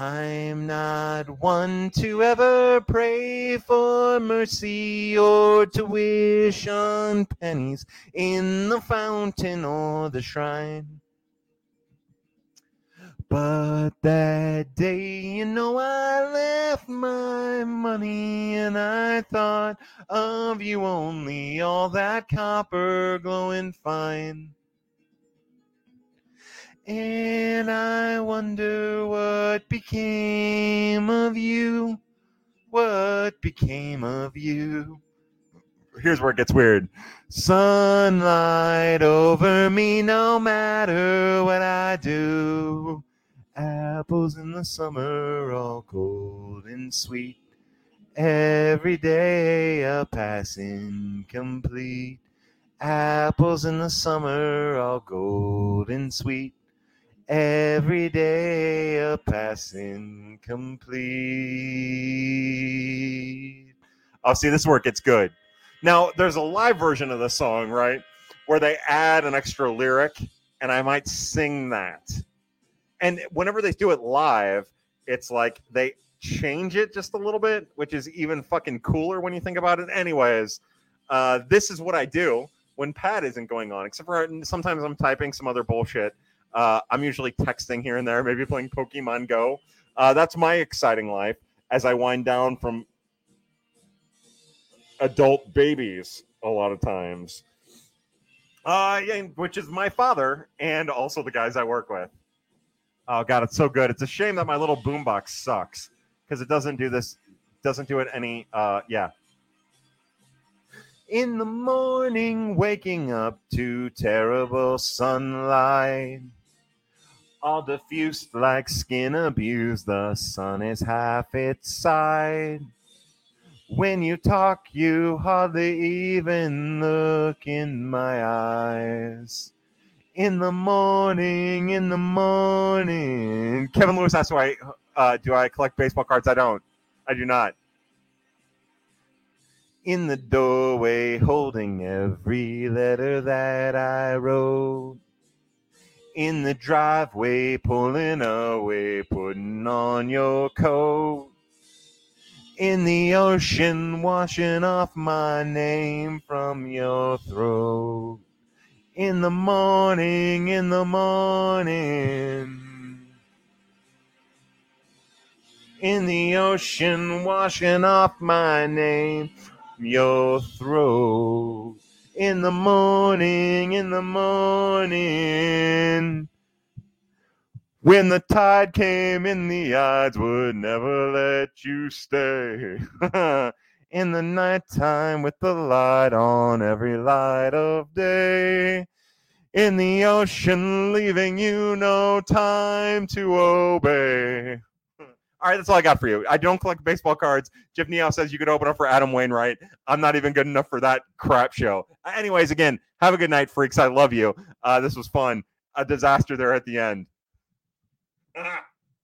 I'm not one to ever pray for mercy or to wish on pennies in the fountain or the shrine. But that day, you know, I left my money and I thought of you only, all that copper glowing fine. And I wonder what became of you. What became of you? Here's where it gets weird. Sunlight over me no matter what I do. Apples in the summer, all cold and sweet. Every day a passing complete. Apples in the summer, all gold and sweet every day a passing complete. Oh, see, this work gets good. Now, there's a live version of the song, right, where they add an extra lyric, and I might sing that. And whenever they do it live, it's like they change it just a little bit, which is even fucking cooler when you think about it. Anyways, uh, this is what I do when Pat isn't going on, except for sometimes I'm typing some other bullshit uh, I'm usually texting here and there, maybe playing Pokemon Go. Uh, that's my exciting life as I wind down from adult babies a lot of times. Uh, which is my father and also the guys I work with. Oh god, it's so good. It's a shame that my little boombox sucks because it doesn't do this, doesn't do it any. Uh, yeah. In the morning, waking up to terrible sunlight all diffused like skin abuse. The sun is half its side. When you talk, you hardly even look in my eyes. In the morning, in the morning. Kevin Lewis asks, "Why uh, do I collect baseball cards?" I don't. I do not. In the doorway, holding every letter that I wrote in the driveway, pulling away, putting on your coat. In the ocean, washing off my name from your throat. In the morning, in the morning. In the ocean, washing off my name from your throat in the morning, in the morning. When the tide came in, the odds would never let you stay. in the nighttime with the light on every light of day. in the ocean, leaving you no time to obey. All right, that's all I got for you. I don't collect baseball cards. Jeff Neo says you could open up for Adam Wainwright. I'm not even good enough for that crap show. Anyways, again, have a good night, freaks. I love you. Uh, this was fun. A disaster there at the end.